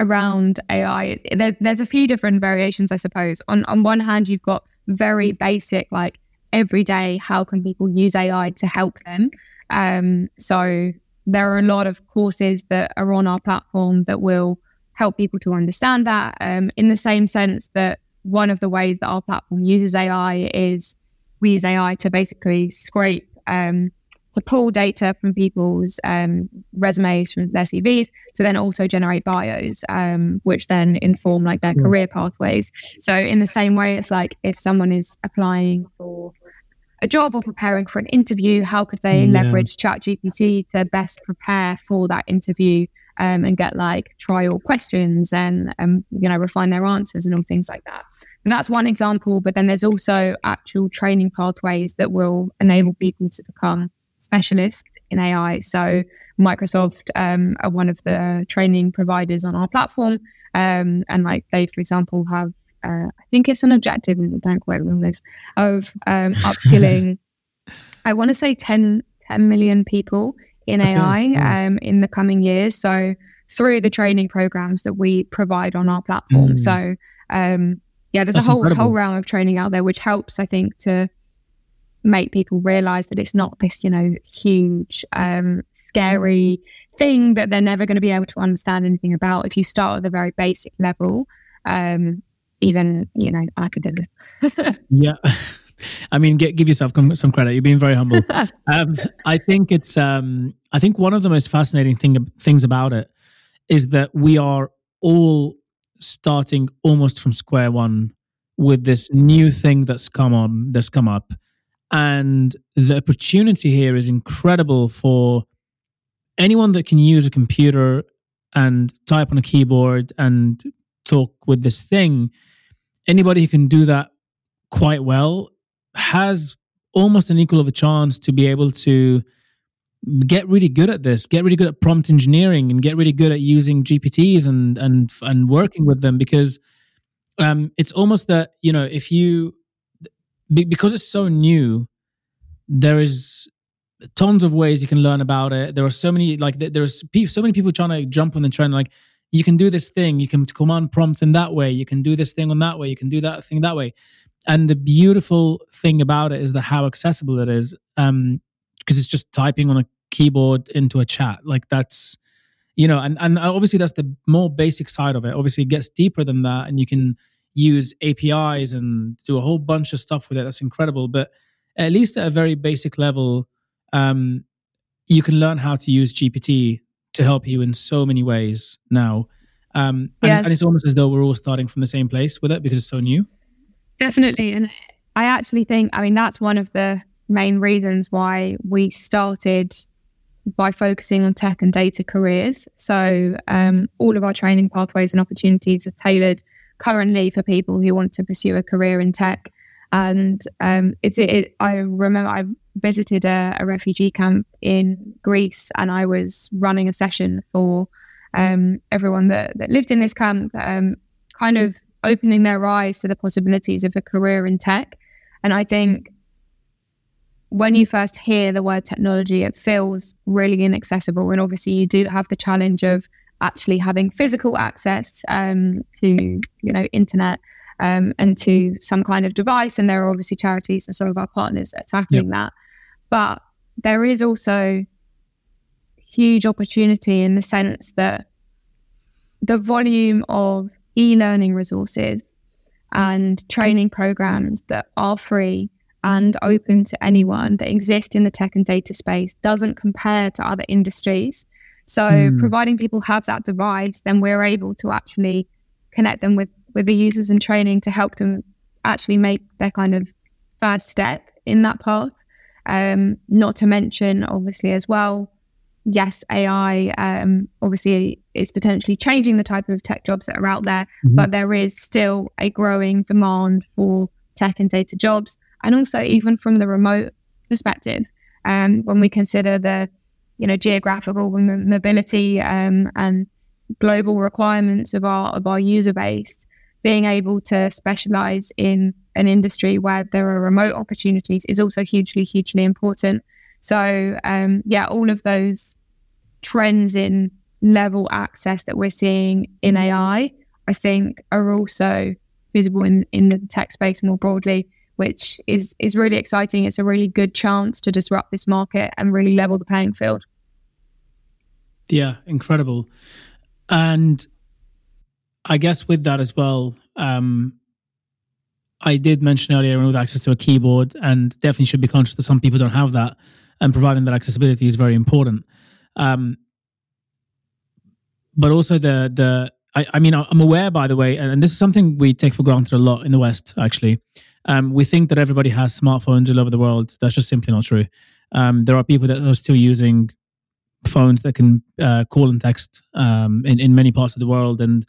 around AI, there, there's a few different variations, I suppose. On on one hand, you've got very basic, like every day, how can people use AI to help them? Um, so there are a lot of courses that are on our platform that will help people to understand that. Um, in the same sense that one of the ways that our platform uses AI is we use AI to basically scrape um, to pull data from people's um, resumes from their CVs to then also generate bios, um, which then inform like their career pathways. So in the same way, it's like if someone is applying for a job or preparing for an interview, how could they yeah. leverage ChatGPT to best prepare for that interview um, and get like trial questions and um, you know refine their answers and all things like that. And that's one example, but then there's also actual training pathways that will enable people to become specialists in AI. So Microsoft um, are one of the training providers on our platform. Um, and like they, for example, have, uh, I think it's an objective, and don't quote me on this, of um, upskilling, I want to say 10, 10 million people in AI um, in the coming years. So through the training programs that we provide on our platform. Mm. So um, yeah, there's That's a whole incredible. whole realm of training out there, which helps, I think, to make people realize that it's not this, you know, huge, um, scary thing that they're never going to be able to understand anything about. If you start at the very basic level, um, even, you know, I could do it. yeah. I mean, get, give yourself some credit. You're being very humble. um, I think it's. Um, I think one of the most fascinating thing things about it is that we are all starting almost from square one with this new thing that's come on, that's come up, and the opportunity here is incredible for anyone that can use a computer and type on a keyboard and talk with this thing. Anybody who can do that quite well has almost an equal of a chance to be able to get really good at this, get really good at prompt engineering, and get really good at using GPTs and and and working with them because um, it's almost that you know if you because it's so new, there is tons of ways you can learn about it. There are so many like there's so many people trying to jump on the trend. Like you can do this thing, you can command prompt in that way, you can do this thing on that way, you can do that thing that way. And the beautiful thing about it is that how accessible it is, um, because it's just typing on a keyboard into a chat. Like that's you know, and and obviously that's the more basic side of it. Obviously, it gets deeper than that, and you can use APIs and do a whole bunch of stuff with it. That's incredible. But at least at a very basic level, um, you can learn how to use GPT to help you in so many ways now. Um, and, yeah. and it's almost as though we're all starting from the same place with it because it's so new. Definitely. And I actually think, I mean, that's one of the main reasons why we started by focusing on tech and data careers. So um, all of our training pathways and opportunities are tailored currently for people who want to pursue a career in tech. And um, it's it, I remember I visited a, a, refugee camp in Greece, and I was running a session for um, everyone that, that lived in this camp, um, kind of opening their eyes to the possibilities of a career in tech. And I think when you first hear the word technology, it feels really inaccessible. And obviously, you do have the challenge of actually having physical access um, to, you know, internet um, and to some kind of device. And there are obviously charities and some of our partners that are tackling yep. that. But there is also huge opportunity in the sense that the volume of e learning resources and training programs that are free and open to anyone that exist in the tech and data space doesn't compare to other industries. So mm. providing people have that device, then we're able to actually connect them with with the users and training to help them actually make their kind of first step in that path. Um, not to mention, obviously, as well, yes, AI um, obviously is potentially changing the type of tech jobs that are out there, mm-hmm. but there is still a growing demand for tech and data jobs. And also, even from the remote perspective, um, when we consider the you know geographical mobility um, and global requirements of our of our user base, being able to specialize in an industry where there are remote opportunities is also hugely hugely important. So um, yeah, all of those trends in level access that we're seeing in AI, I think, are also visible in in the tech space more broadly which is is really exciting. It's a really good chance to disrupt this market and really level the playing field. Yeah, incredible. And I guess with that as well, um, I did mention earlier with access to a keyboard, and definitely should be conscious that some people don't have that, and providing that accessibility is very important. Um, but also the the I, I, mean I'm aware, by the way, and this is something we take for granted a lot in the West. Actually, um, we think that everybody has smartphones all over the world. That's just simply not true. Um, there are people that are still using phones that can uh, call and text um, in, in many parts of the world. And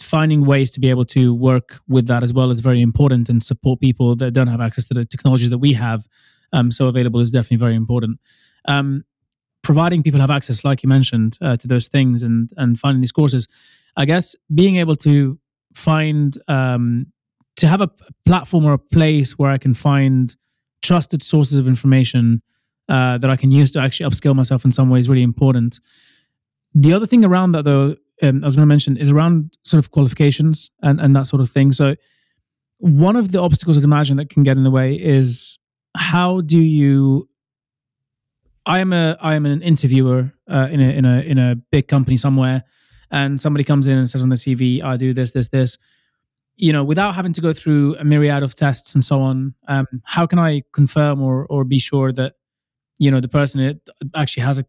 finding ways to be able to work with that as well is very important and support people that don't have access to the technology that we have um, so available is definitely very important. Um, providing people have access like you mentioned uh, to those things and and finding these courses i guess being able to find um, to have a platform or a place where i can find trusted sources of information uh, that I can use to actually upskill myself in some ways really important. The other thing around that, though, um, I was going to mention is around sort of qualifications and, and that sort of thing. So, one of the obstacles I'd imagine that can get in the way is how do you? I am a I am an interviewer uh, in a in a in a big company somewhere, and somebody comes in and says on the CV, "I do this, this, this." You know, without having to go through a myriad of tests and so on, um, how can I confirm or or be sure that you know the person it actually has a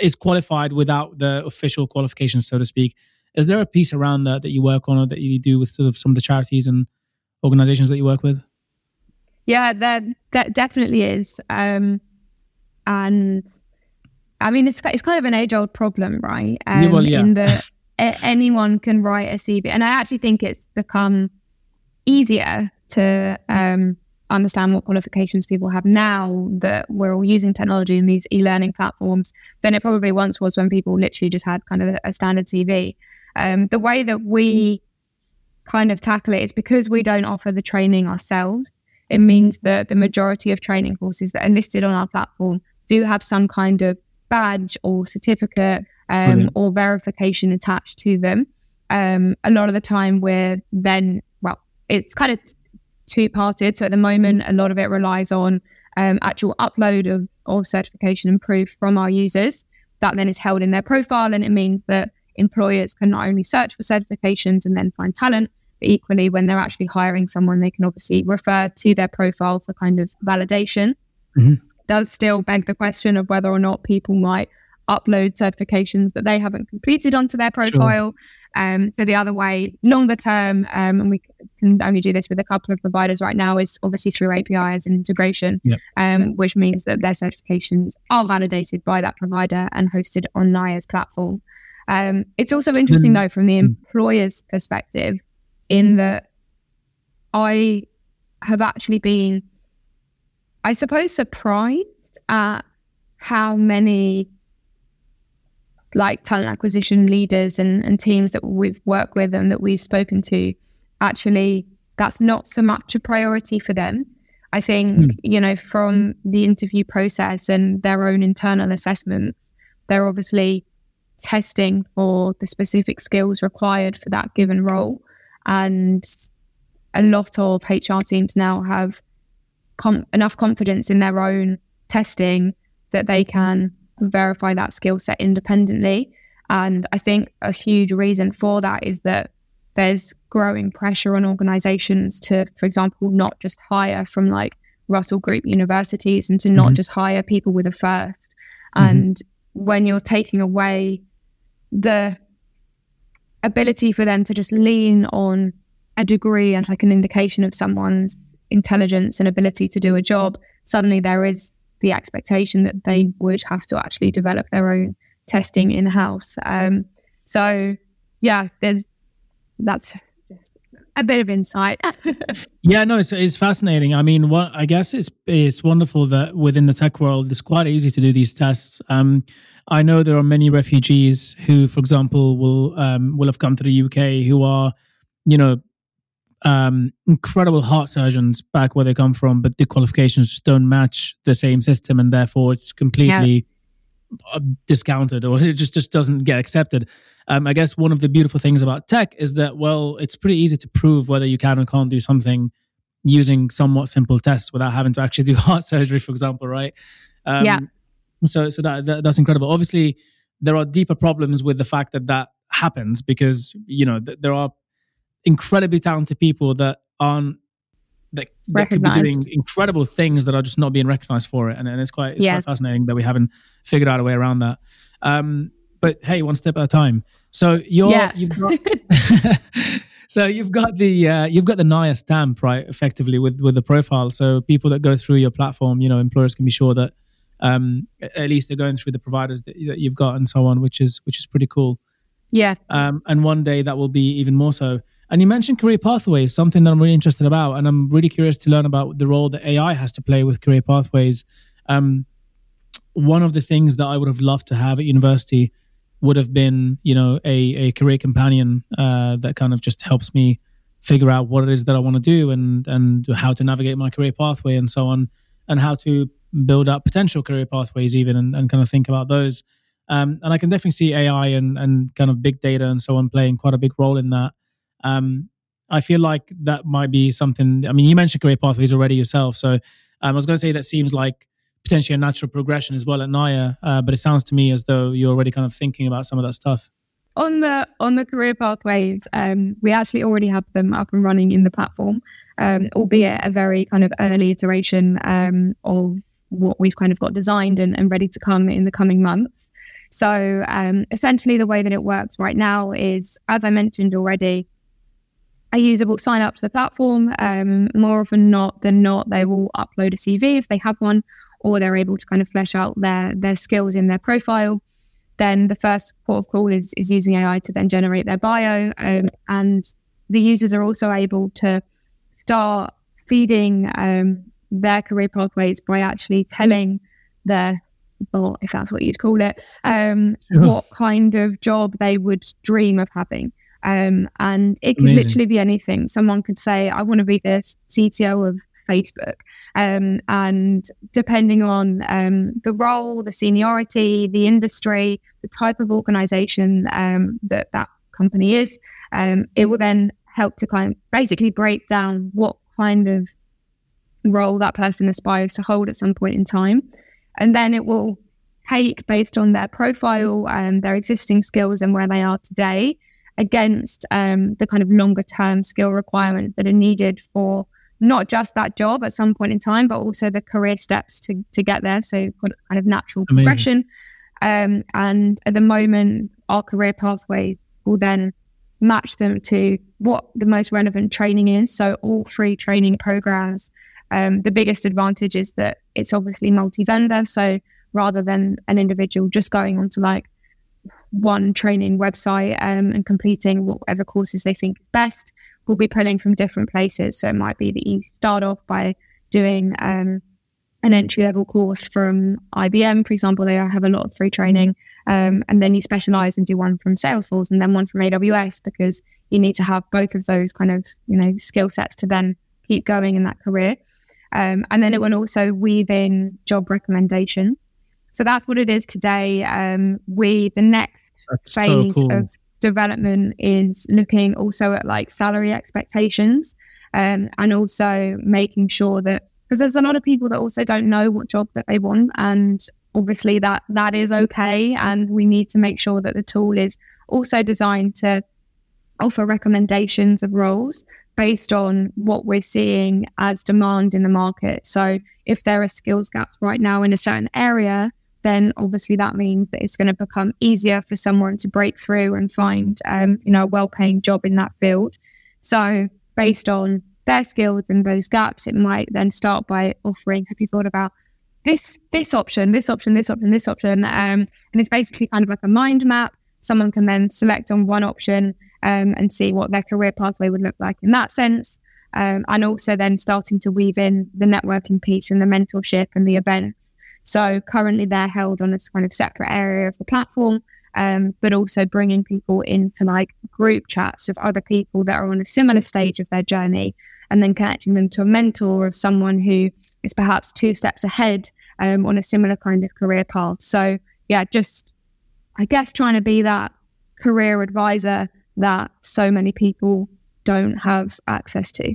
is qualified without the official qualifications so to speak. Is there a piece around that that you work on or that you do with sort of some of the charities and organizations that you work with? Yeah that that definitely is. Um and i mean it's it's kind of an age old problem right? Um, yeah, well, yeah. in the anyone can write a cv and i actually think it's become easier to um understand what qualifications people have now that we're all using technology in these e-learning platforms than it probably once was when people literally just had kind of a, standard CV. Um, the way that we kind of tackle it is because we don't offer the training ourselves. It means that the majority of training courses that are listed on our platform do have some kind of badge or certificate um, or verification attached to them. Um, a lot of the time, we're then, well, it's kind of two parted. So at the moment, a lot of it relies on um, actual upload of, of certification and proof from our users. That then is held in their profile, and it means that employers can not only search for certifications and then find talent, but equally, when they're actually hiring someone, they can obviously refer to their profile for kind of validation. Mm-hmm. Does still beg the question of whether or not people might upload certifications that they haven't completed onto their profile. Sure. Um, so the other way, longer term, um, and we can only do this with a couple of providers right now, is obviously through APIs and integration, yep. um, which means that their certifications are validated by that provider and hosted on Niya's platform. Um, it's also interesting though from the employer's perspective, in that I have actually been, I suppose, surprised at how many like talent acquisition leaders and, and teams that we've worked with and that we've spoken to, actually, that's not so much a priority for them. I think, mm. you know, from the interview process and their own internal assessments, they're obviously testing for the specific skills required for that given role. And a lot of HR teams now have com- enough confidence in their own testing that they can verify that skill set independently. And I think a huge reason for that is that there's growing pressure on organizations to, for example, not just hire from like Russell Group universities and to not Mhm. just hire people with a 1st Mhm. And when you're taking away the ability for them to just lean on a degree and like an indication of someone's intelligence and ability to do a job, suddenly there is the expectation that they would have to actually develop their own testing in house. Um, so, yeah, there's that's just a bit of insight. Yeah, no, it's, it's fascinating. I mean, what I guess it's it's wonderful that within the tech world, it's quite easy to do these tests. Um, I know there are many refugees who, for example, will um, will have come to the UK who are, you know, um, incredible heart surgeons back where they come from, but the qualifications just don't match the same system, and therefore it's completely uh, discounted or it just just doesn't get accepted. Um, I guess one of the beautiful things about tech is that well, it's pretty easy to prove whether you can or can't do something using somewhat simple tests without having to actually do heart surgery, for example, right? Um, Yeah. So so that, that that's incredible. Obviously, there are deeper problems with the fact that that happens because you know th- there are incredibly talented people that aren't that, that could be doing incredible things that are just not being recognized for it, and, and it's quite it's Yeah. quite fascinating that we haven't figured out a way around that. Um, but hey, one step at a time. So you're yeah. you've got so you've got the uh, you've got the Niya stamp right effectively with with the profile. So people that go through your platform, you know, employers can be sure that um, at least they're going through the providers that, that you've got and so on, which is which is pretty cool. yeah. Um, and one day that will be even more so. And you mentioned career pathways, something that I'm really interested about, and I'm really curious to learn about the role that AI has to play with career pathways. Um, one of the things that I would have loved to have at university would have been, you know, a, a career companion uh, that kind of just helps me figure out what it is that I want to do and and how to navigate my career pathway and so on, and how to build up potential career pathways even and, and kind of think about those. Um, and I can definitely see AI and and kind of big data and so on playing quite a big role in that. Um, I feel like that might be something. I mean, you mentioned career pathways already yourself, so um, I was going to say that seems like potentially a natural progression as well at Niya. Uh, but it sounds to me as though you're already kind of thinking about some of that stuff. on the on the career pathways, um, we actually already have them up and running in the platform, um, albeit a very kind of early iteration um, of what we've kind of got designed and, and ready to come in the coming months. So um, essentially, the way that it works right now is, as I mentioned already, a user will sign up to the platform. Um, more often not than not, they will upload a CV if they have one, or they're able to kind of flesh out their their skills in their profile then the first port of call is, is using AI to then generate their bio. Um, and the users are also able to start feeding um, their career pathways by actually telling their bot, if that's what you'd call it, um, Sure. what kind of job they would dream of having. Um, and it could Amazing. literally be anything. Someone could say, I want to be the CTO of Facebook. Um, and depending on um, the role, the seniority, the industry, the type of organization um, that that company is, um, it will then help to kind of basically break down what kind of role that person aspires to hold at some point in time. And then it will take, based on their profile and their existing skills and where they are today, against um, the kind of longer term skill requirements that are needed for not just that job at some point in time, but also the career steps to, to get there. So kind of natural Amazing. progression. Um, and at the moment, our career pathways will then match them to what the most relevant training is. So all free training programs. Um, the biggest advantage is that it's obviously multi-vendor. So rather than an individual just going onto like one training website um, and completing whatever courses they think is best, we'll be pulling from different places. So it might be that you start off by doing um, an entry level course from IBM, for example. They have a lot of free training. Um, and then you specialize and do one from Salesforce and then one from AWS because you need to have both of those kind of you know skill sets to then keep going in that career. Um, and then it will also weave in job recommendations. So that's what it is today. Um, we the next That's so phase cool. of development is looking also at like salary expectations um, and also making sure that because there's a lot of people that also don't know what job that they want and obviously that that is okay and we need to make sure that the tool is also designed to offer recommendations of roles based on what we're seeing as demand in the market. So if there are skills gaps right now in a certain area, then obviously that means that it's going to become easier for someone to break through and find, um, you know, a well-paying job in that field. So based on their skills and those gaps, it might then start by offering. Have you thought about this this option, this option, this option, this option? Um, and it's basically kind of like a mind map. Someone can then select on one option um, and see what their career pathway would look like in that sense. Um, and also then starting to weave in the networking piece and the mentorship and the events. So currently they're held on a kind of separate area of the platform, um, but also bringing people into like group chats of other people that are on a similar stage of their journey and then connecting them to a mentor of someone who is perhaps two steps ahead um, on a similar kind of career path. So yeah, just I guess trying to be that career advisor that so many people don't have access to.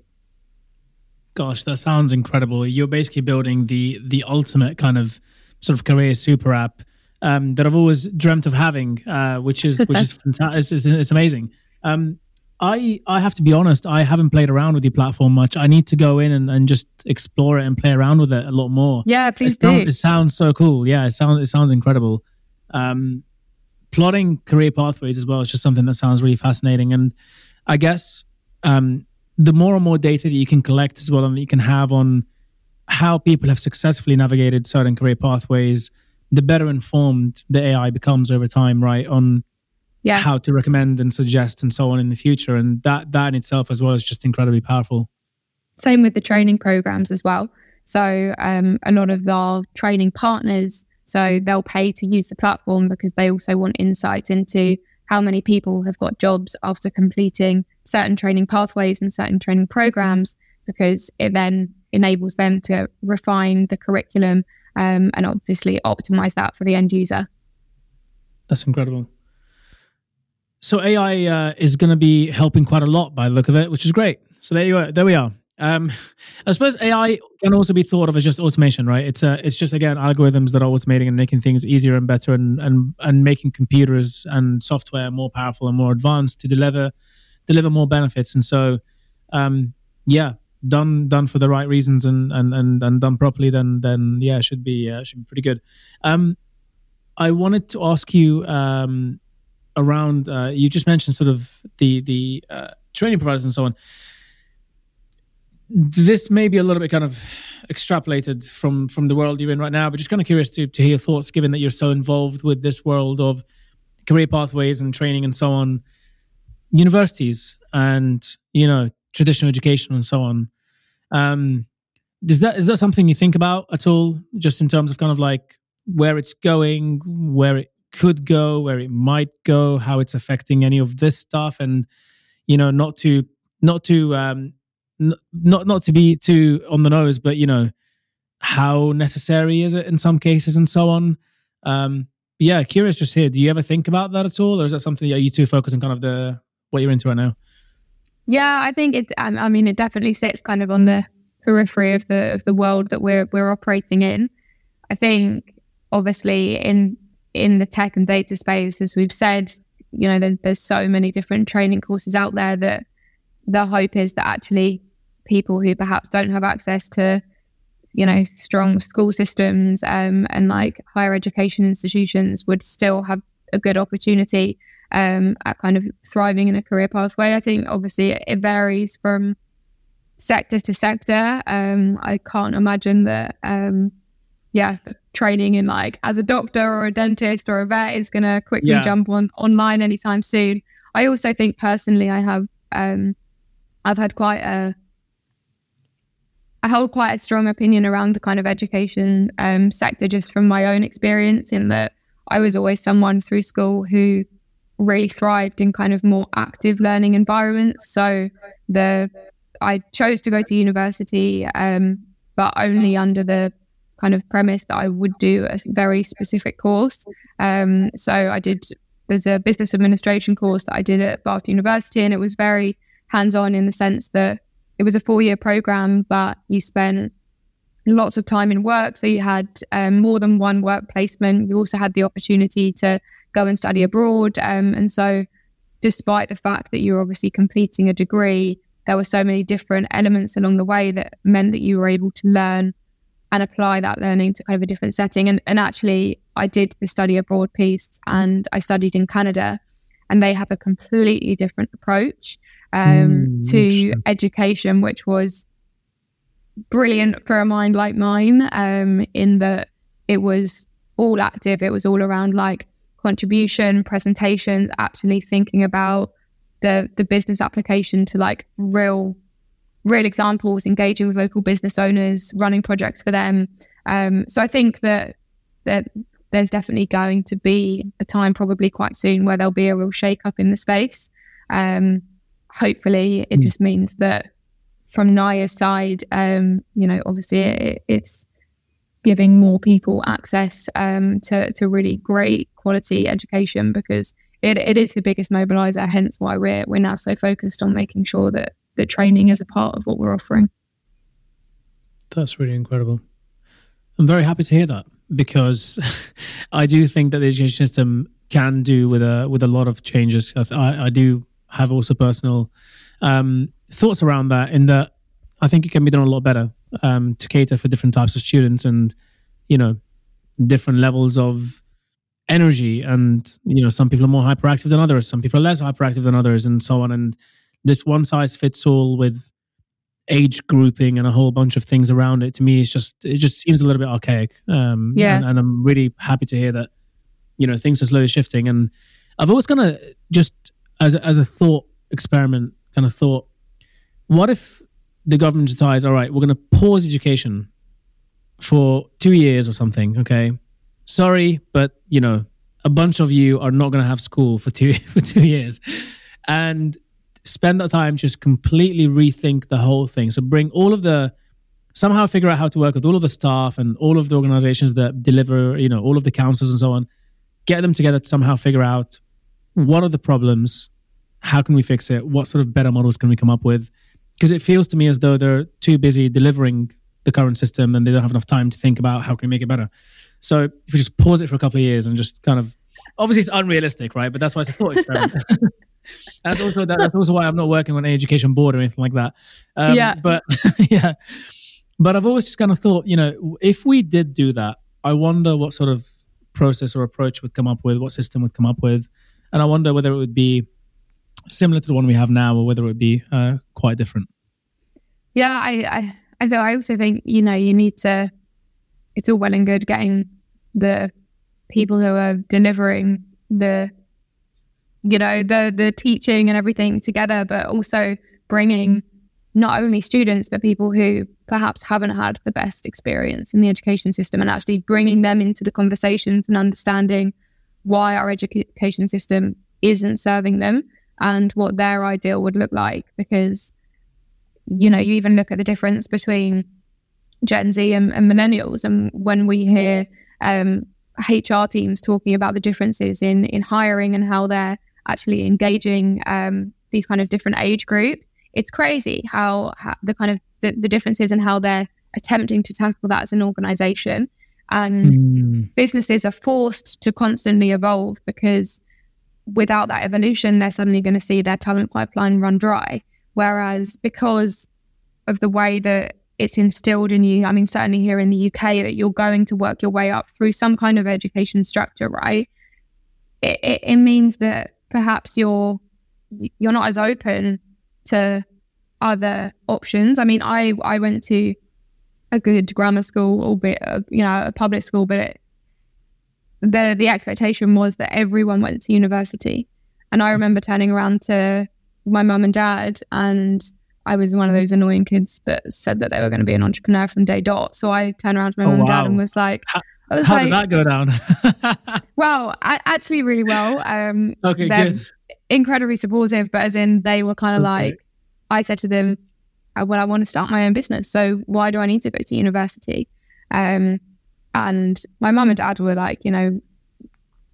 Gosh, that sounds incredible. You're basically building the the ultimate kind of sort of career super app um, that I've always dreamt of having, uh, which is which is fantastic. It's, it's, amazing. Um, I I have to be honest. I haven't played around with the platform much. I need to go in and, and just explore it and play around with it a lot more. Yeah, please it do. It sounds so cool. Yeah, it sounds it sounds incredible. Um, plotting career pathways as well is just something that sounds really fascinating. And I guess um, the more and more data that you can collect as well and that you can have on how people have successfully navigated certain career pathways, the better informed the AI becomes over time, right? On yeah. how to recommend and suggest and so on in the future. And that that in itself as well is just incredibly powerful. Same with the training programs as well. So um, a lot of our training partners so they'll pay to use the platform because they also want insights into how many people have got jobs after completing certain training pathways and certain training programs, because it then enables them to refine the curriculum um, and obviously optimize that for the end user. That's incredible. So AI uh, is going to be helping quite a lot by the look of it, which is great. So there you are. There we are. Um, I suppose AI can also be thought of as just automation, right? It's uh, it's just again algorithms that are automating and making things easier and better, and and and making computers and software more powerful and more advanced to deliver deliver more benefits. And so, um, yeah, done done for the right reasons and and and, and done properly, then then yeah, should be uh, should be pretty good. Um, I wanted to ask you um, around. Uh, you just mentioned sort of the the uh, training providers and so on this may be a little bit kind of extrapolated from from the world you're in right now, but just kind of curious to to hear thoughts, given that you're so involved with this world of career pathways and training and so on, universities and you know traditional education and so on. Um, is that is that something you think about at all, just in terms of kind of like where it's going, where it could go, where it might go, how it's affecting any of this stuff, and you know, not to not to um, not not to be too on the nose, but you know, how necessary is it in some cases and so on. Um, yeah, curious just here. Do you ever think about that at all, or is that something that you two focus on kind of the what you're into right now? Yeah, I think it. I mean, it definitely sits kind of on the periphery of the of the world that we're we're operating in. I think obviously in in the tech and data space, as we've said, you know, there, there's so many different training courses out there that the hope is that actually people who perhaps don't have access to you know strong school systems um, and like higher education institutions would still have a good opportunity um, at kind of thriving in a career pathway. I think obviously it varies from sector to sector. Um, I can't imagine that, um, yeah, training in like as a doctor or a dentist or a vet is going to quickly yeah. jump on online anytime soon. I also think personally, I have, um, I've had quite a I hold quite a strong opinion around the kind of education um, sector just from my own experience, in that I was always someone through school who really thrived in kind of more active learning environments. So the I chose to go to university, um, but only under the kind of premise that I would do a very specific course. Um, so I did. There's a business administration course that I did at Bath University, and it was very hands-on in the sense that it was a four year program, but you spent lots of time in work. So you had um, more than one work placement. You also had the opportunity to go and study abroad. Um, and so, despite the fact that you're obviously completing a degree, there were so many different elements along the way that meant that you were able to learn and apply that learning to kind of a different setting. And, and actually, I did the study abroad piece and I studied in Canada, and they have a completely different approach um, mm, to education, which was brilliant for a mind like mine, um, in that it was all active, it was all around like contribution, presentations, actually thinking about the the business application to like real real examples, engaging with local business owners, running projects for them. Um, so I think that that there's definitely going to be a time, probably quite soon, where there'll be a real shake up in the space. Um, hopefully, it mm. just means that from Niya's side, um, you know, obviously it, it's giving more people access um, to to really great quality education because it, it is the biggest mobilizer. Hence why we're we're now so focused on making sure that the training is a part of what we're offering. That's really incredible. I'm very happy to hear that because I do think that the education system can do with a with a lot of changes. I, I do have also personal um, thoughts around that. In that, I think it can be done a lot better um, to cater for different types of students and you know different levels of energy and you know some people are more hyperactive than others some people are less hyperactive than others and so on. And this one size fits all with age grouping and a whole bunch of things around it to me is just it just seems a little bit archaic. Um yeah. and, and i'm really happy to hear that you know things are slowly shifting. And i've always kind of just as a, as a thought experiment kind of thought what if the government decides all right we're going to pause education for two years or something okay sorry, but you know, a bunch of you are not going to have school for two for two years, and spend that time just completely rethink the whole thing. So bring all of the somehow figure out how to work with all of the staff and all of the organizations that deliver, you know, all of the councils and so on. Get them together to somehow figure out what are the problems, how can we fix it, what sort of better models can we come up with? Because it feels to me as though they're too busy delivering the current system and they don't have enough time to think about how can we make it better. So if we just pause it for a couple of years and just kind of, obviously it's unrealistic, right? But that's why it's a thought experiment. that's also that, that's also why I'm not working on an education board or anything like that. Um, yeah. But yeah, but I've always just kind of thought, you know, if we did do that, I wonder what sort of process or approach would come up with, what system would come up with, and I wonder whether it would be similar to the one we have now or whether it would be uh, quite different. Yeah, I, I, I, I also think you know you need to it's all well and good getting the people who are delivering the you know the the teaching and everything together but also bringing not only students but people who perhaps haven't had the best experience in the education system and actually bringing them into the conversations and understanding why our education system isn't serving them and what their ideal would look like because you know you even look at the difference between Gen Z and, and millennials. And when we hear um, HR teams talking about the differences in in hiring and how they're actually engaging um, these kind of different age groups, it's crazy how, how the kind of the, the, differences and how they're attempting to tackle that as an organization. And mm. businesses are forced to constantly evolve because without that evolution, they're suddenly going to see their talent pipeline run dry. Whereas because of the way that it's instilled in you. I mean, certainly here in the UK, that you're going to work your way up through some kind of education structure, right? It, it, it means that perhaps you're you're not as open to other options. I mean, I I went to a good grammar school, albeit a, you know a public school, but it, the the expectation was that everyone went to university. And I remember turning around to my mum and dad and I was one of those annoying kids that said that they were going to be an entrepreneur from day dot. So I turned around to my oh, mum wow. and dad and was like, how, was how like, did that go down? well, I, actually, really well. Um, okay, good. Incredibly supportive, but as in they were kind of okay. like, I said to them, uh, well, I want to start my own business. So why do I need to go to university? Um, and my mum and dad were like, you know,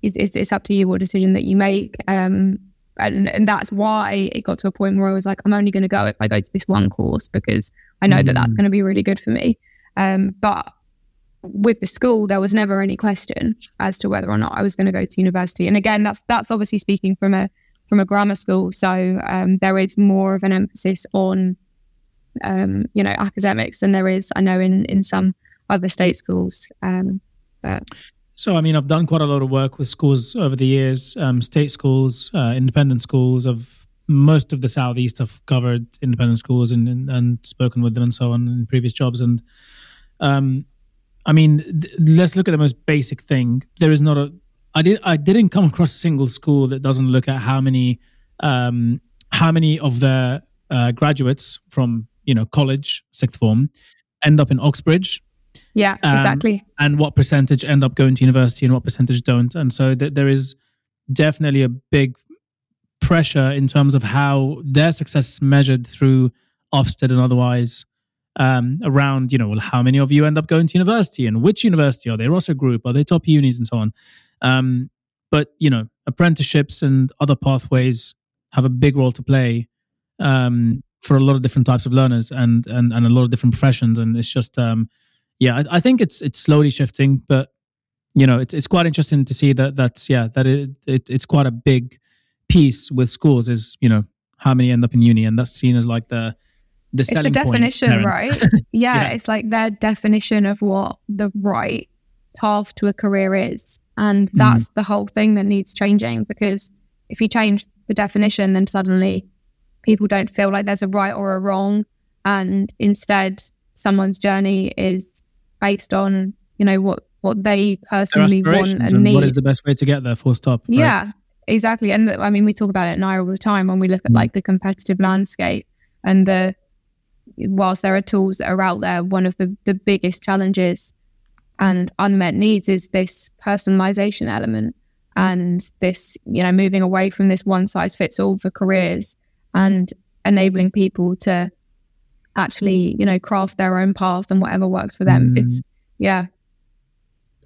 it's, it's, it's up to you what decision that you make. Um, and, and that's why it got to a point where I was like, I'm only going to go if I go to this one course because I know mm. that that's mm. going to be really good for me. Um, but with the school, there was never any question as to whether or not I was going to go to university. And again, that's that's obviously speaking from a from a grammar school, so um, there is more of an emphasis on um, you know academics than there is I know in in some other state schools. Um, but so, I mean, I've done quite a lot of work with schools over the years, um, state schools, uh, independent schools. Of most of the southeast. I've covered independent schools and, and, and spoken with them and so on in previous jobs. And um, I mean, th- let's look at the most basic thing. There is not a. I did. I didn't come across a single school that doesn't look at how many, um, how many of their uh, graduates from you know college, sixth form, end up in Oxbridge yeah, um, exactly. And what percentage end up going to university and what percentage don't. And so th- there is definitely a big pressure in terms of how their success is measured through Ofsted and otherwise um, around, you know, well, how many of you end up going to university and which university? Are they Russell Group? Are they top unis and so on? Um, but, you know, apprenticeships and other pathways have a big role to play um, for a lot of different types of learners and, and, and a lot of different professions. And it's just, um, yeah, I, I, think it's it's slowly shifting, but you know, it's it's quite interesting to see that that's yeah that it, it it's quite a big piece with schools is you know how many end up in uni, and that's seen as like the the it's selling the definition, point, right? yeah, yeah, it's like their definition of what the right path to a career is, and mm-hmm. that's mm. the whole thing that needs changing because if you change the definition, then suddenly people don't feel like there's a right or a wrong, and instead someone's journey is based on you know what what they personally want and, and, need. What is the best way to get there? Full stop. Right? Yeah, exactly. And I mean, we talk about it Niya all the time when we look at mm. like the competitive landscape and the whilst there are tools that are out there, one of the the biggest challenges and unmet needs is this personalization element and this you know moving away from this one size fits all for careers and enabling people to actually, you know, craft their own path and whatever works for them. Mm. It's yeah.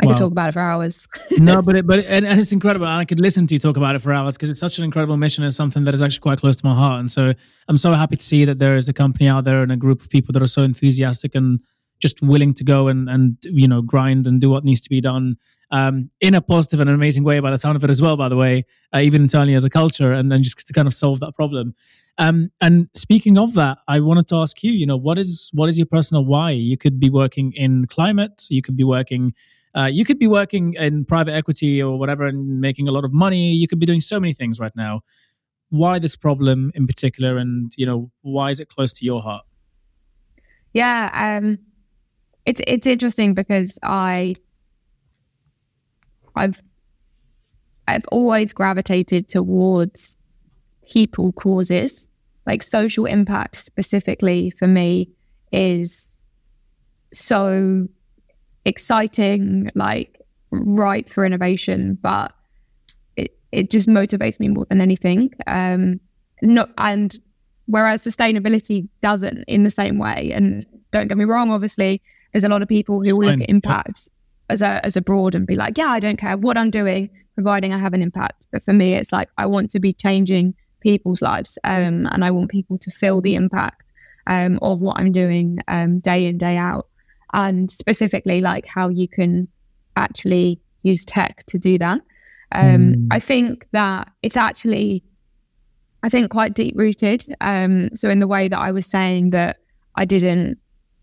I could talk about it for hours. no, but it, but and, and, it's incredible. I could listen to you talk about it for hours because it's such an incredible mission and something that is actually quite close to my heart. And so I'm so happy to see that there is a company out there and a group of people that are so enthusiastic and just willing to go and and you know grind and do what needs to be done um, in a positive and an amazing way by the sound of it as well. By the way, uh, even internally as a culture, and then just to kind of solve that problem. Um, and speaking of that, I wanted to ask you, you know, what is what is your personal why? You could be working in climate, you could be working, uh, you could be working in private equity or whatever, and making a lot of money. You could be doing so many things right now. Why this problem in particular, and you know, why is it close to your heart? Yeah, um, it's it's interesting because I, I've, I've always gravitated towards people causes like social impact specifically for me is so exciting, like ripe for innovation, but it, it just motivates me more than anything. Um, not and whereas sustainability doesn't in the same way. And don't get me wrong, obviously, there's a lot of people who look at impact as a as a broad and be like, yeah, I don't care what I'm doing, providing I have an impact. But for me, it's like I want to be changing people's lives. Um, and I want people to feel the impact um, of what I'm doing um, day in, day out. And specifically, like how you can actually use tech to do that. Mm. I think that it's actually, I think, quite deep rooted. Um, so, in the way that I was saying that I didn't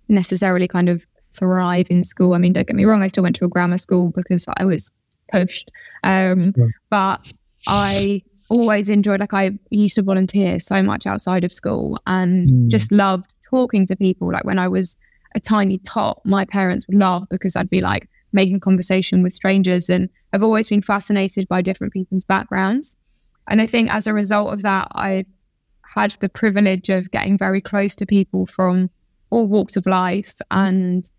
necessarily kind of thrive in school. I mean, don't get me wrong, I still went to a grammar school because I was pushed. Um, yeah. But I always enjoyed like I used to volunteer so much outside of school and mm. just loved talking to people. Like when I was a tiny tot, my parents would laugh because I'd be like making conversation with strangers and I've always been fascinated by different people's backgrounds. And I think as a result of that, I had the privilege of getting very close to people from all walks of life and,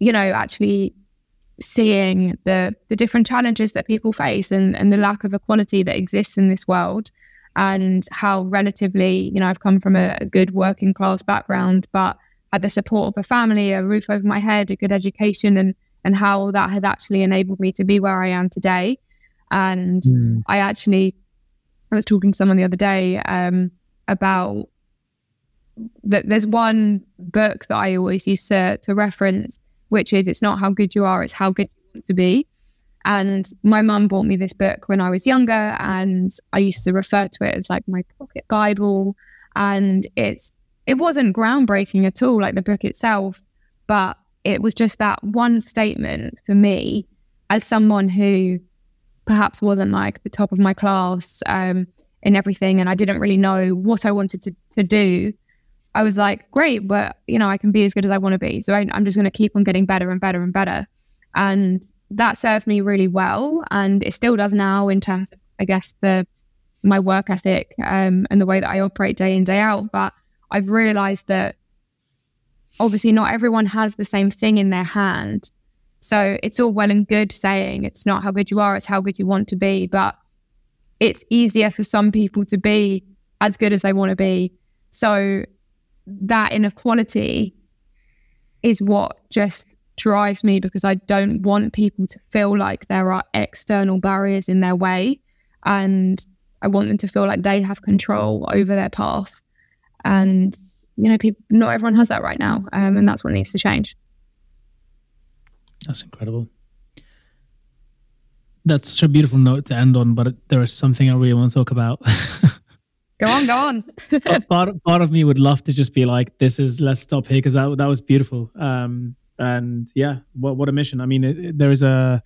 you know, actually seeing the the different challenges that people face and, and the lack of equality that exists in this world and how relatively you know I've come from a, a good working class background but had the support of a family a roof over my head a good education and and how that has actually enabled me to be where I am today and mm. I actually I was talking to someone the other day um, about that there's one book that I always use to, to reference which is it's not how good you are, it's how good you want to be. And my mum bought me this book when I was younger, and I used to refer to it as like my pocket Bible. And it's it wasn't groundbreaking at all, like the book itself, but it was just that one statement for me as someone who perhaps wasn't like the top of my class um, in everything, and I didn't really know what I wanted to, to do. I was like, great, but you know, I can be as good as I want to be. So I, I'm just going to keep on getting better and better and better. And that served me really well. And it still does now in terms of, I guess, the my work ethic um, and the way that I operate day in, day out. But I've realized that obviously not everyone has the same thing in their hand. So it's all well and good saying it's not how good you are, it's how good you want to be. But it's easier for some people to be as good as they want to be. So that inequality is what just drives me because I don't want people to feel like there are external barriers in their way. And I want them to feel like they have control over their path. And, you know, people, not everyone has that right now. Um, and that's what needs to change. That's incredible. That's such a beautiful note to end on, but there is something I really want to talk about. go on, go on. part, part of me would love to just be like, "This is let's stop here" because that that was beautiful. Um, and yeah, what what a mission! I mean, it, it, there is a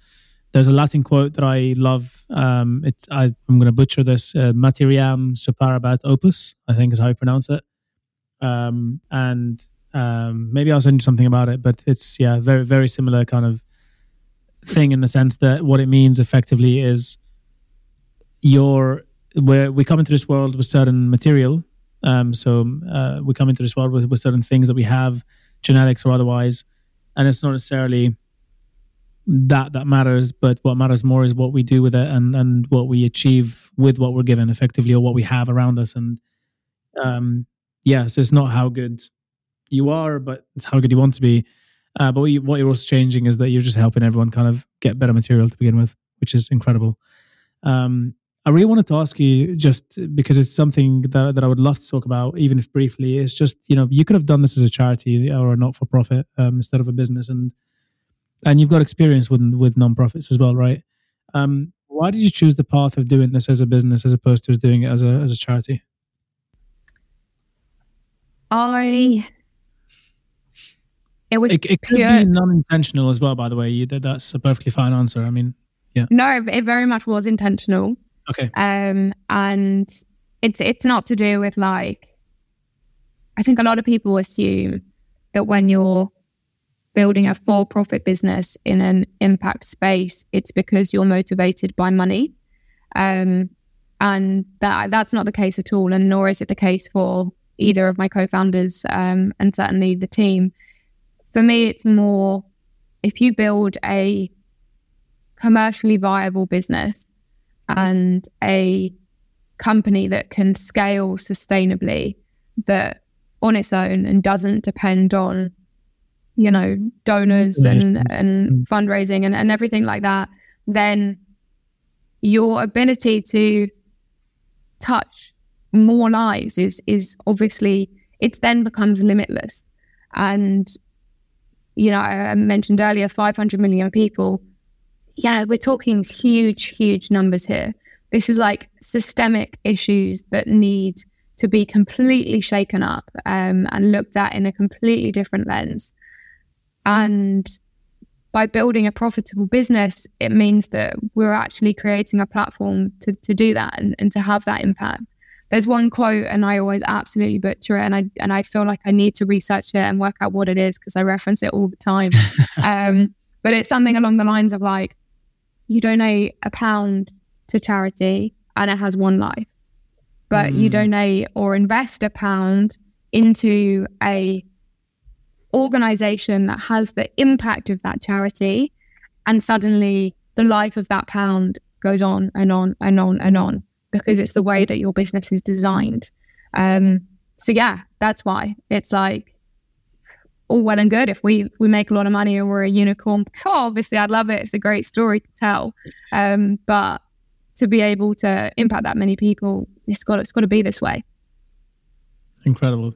there's a Latin quote that I love. Um, it's I, am going to butcher this. Uh, Materiam superabat opus, I think is how you pronounce it. Um, and um, maybe I'll send you something about it, but it's yeah, very very similar kind of thing in the sense that what it means effectively is you're where we come into this world with certain material. Um, so uh, we come into this world with, with certain things that we have, genetics or otherwise, and it's not necessarily that that matters, but what matters more is what we do with it and and what we achieve with what we're given effectively or what we have around us. And um, yeah, so it's not how good you are, but it's how good you want to be. Uh, but what, you, you're also changing is that you're just helping everyone kind of get better material to begin with, which is incredible. Um, I really wanted to ask you just because it's something that, that I would love to talk about, even if briefly. It's just you know you could have done this as a charity or a not for profit um, instead of a business, and and you've got experience with with nonprofits as well, right? Um, why did you choose the path of doing this as a business as opposed to doing it as a as a charity? I it was it, it could pure, be non-intentional as well. By the way, you that's a perfectly fine answer. I mean, yeah. No, it very much was intentional. Okay. Um, and it's it's not to do with like. I think a lot of people assume that when you're building a for-profit business in an impact space, it's because you're motivated by money. Um, and that that's not the case at all, and nor is it the case for either of my co-founders, um, and certainly the team for me, it's more if you build a commercially viable business and a company that can scale sustainably that on its own and doesn't depend on you know donors and and mm. fundraising and, and everything like that then your ability to touch more lives is is obviously it then becomes limitless and you know, I mentioned earlier, 500 million people. Yeah, we're talking huge, huge numbers here. This is like systemic issues that need to be completely shaken up um, and looked at in a completely different lens. And by building a profitable business, it means that we're actually creating a platform to, to do that and, and to have that impact there's one quote and I always absolutely butcher it and I and I feel like I need to research it and work out what it is because I reference it all the time. um, but it's something along the lines of like you donate a pound to charity and it has one life. But mm. you donate or invest a pound into a organization that has the impact of that charity and suddenly the life of that pound goes on and on and on and on because it's the way that your business is designed. Um, so yeah, that's why it's like all well and good if we we make a lot of money and we're a unicorn. Oh, obviously, I'd love it. It's a great story to tell. Um, but to be able to impact that many people, it's got it's got to be this way. Incredible.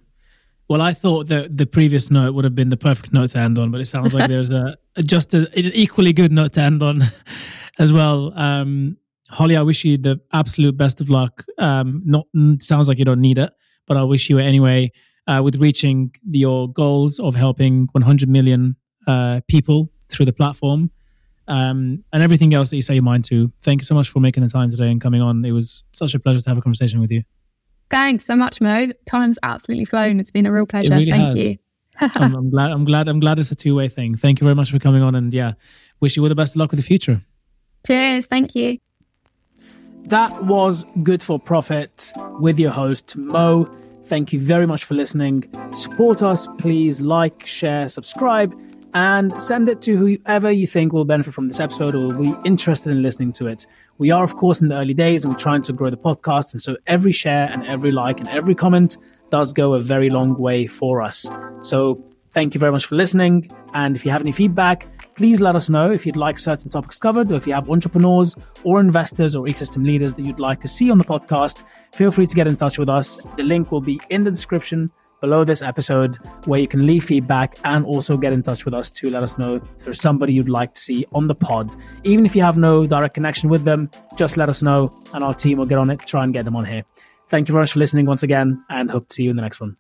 Well, I thought that the previous note would have been the perfect note to end on, but it sounds like there's a, just a, an equally good note to end on. as well. Um, Holly, I wish you the absolute best of luck. Um, not sounds like you don't need it, but I wish you anyway uh, with reaching your goals of helping 100 million uh, people through the platform um, and everything else that you say your mind to. Thank you so much for making the time today and coming on. It was such a pleasure to have a conversation with you. Thanks so much, Mo. Time's absolutely flown. It's been a real pleasure. Really Thank has. you. I'm, I'm, glad. I'm glad. I'm glad it's a two way thing. Thank you very much for coming on, and yeah, wish you all the best of luck with the future. Cheers. Thank you. That was Good for Profit with your host Mo. Thank you very much for listening. Support us, please like, share, subscribe and send it to whoever you think will benefit from this episode or will be interested in listening to it. We are, of course, in the early days and we're trying to grow the podcast. And so every share and every like and every comment does go a very long way for us. So thank you very much for listening. And if you have any feedback, please let us know if you'd like certain topics covered or if you have entrepreneurs or investors or ecosystem leaders that you'd like to see on the podcast. Feel free to get in touch with us. The link will be in the description below this episode where you can leave feedback and also get in touch with us to let us know if there's somebody you'd like to see on the pod. Even if you have no direct connection with them, just let us know and our team will get on it to try and get them on here. Thank you very much for listening once again and hope to see you in the next one.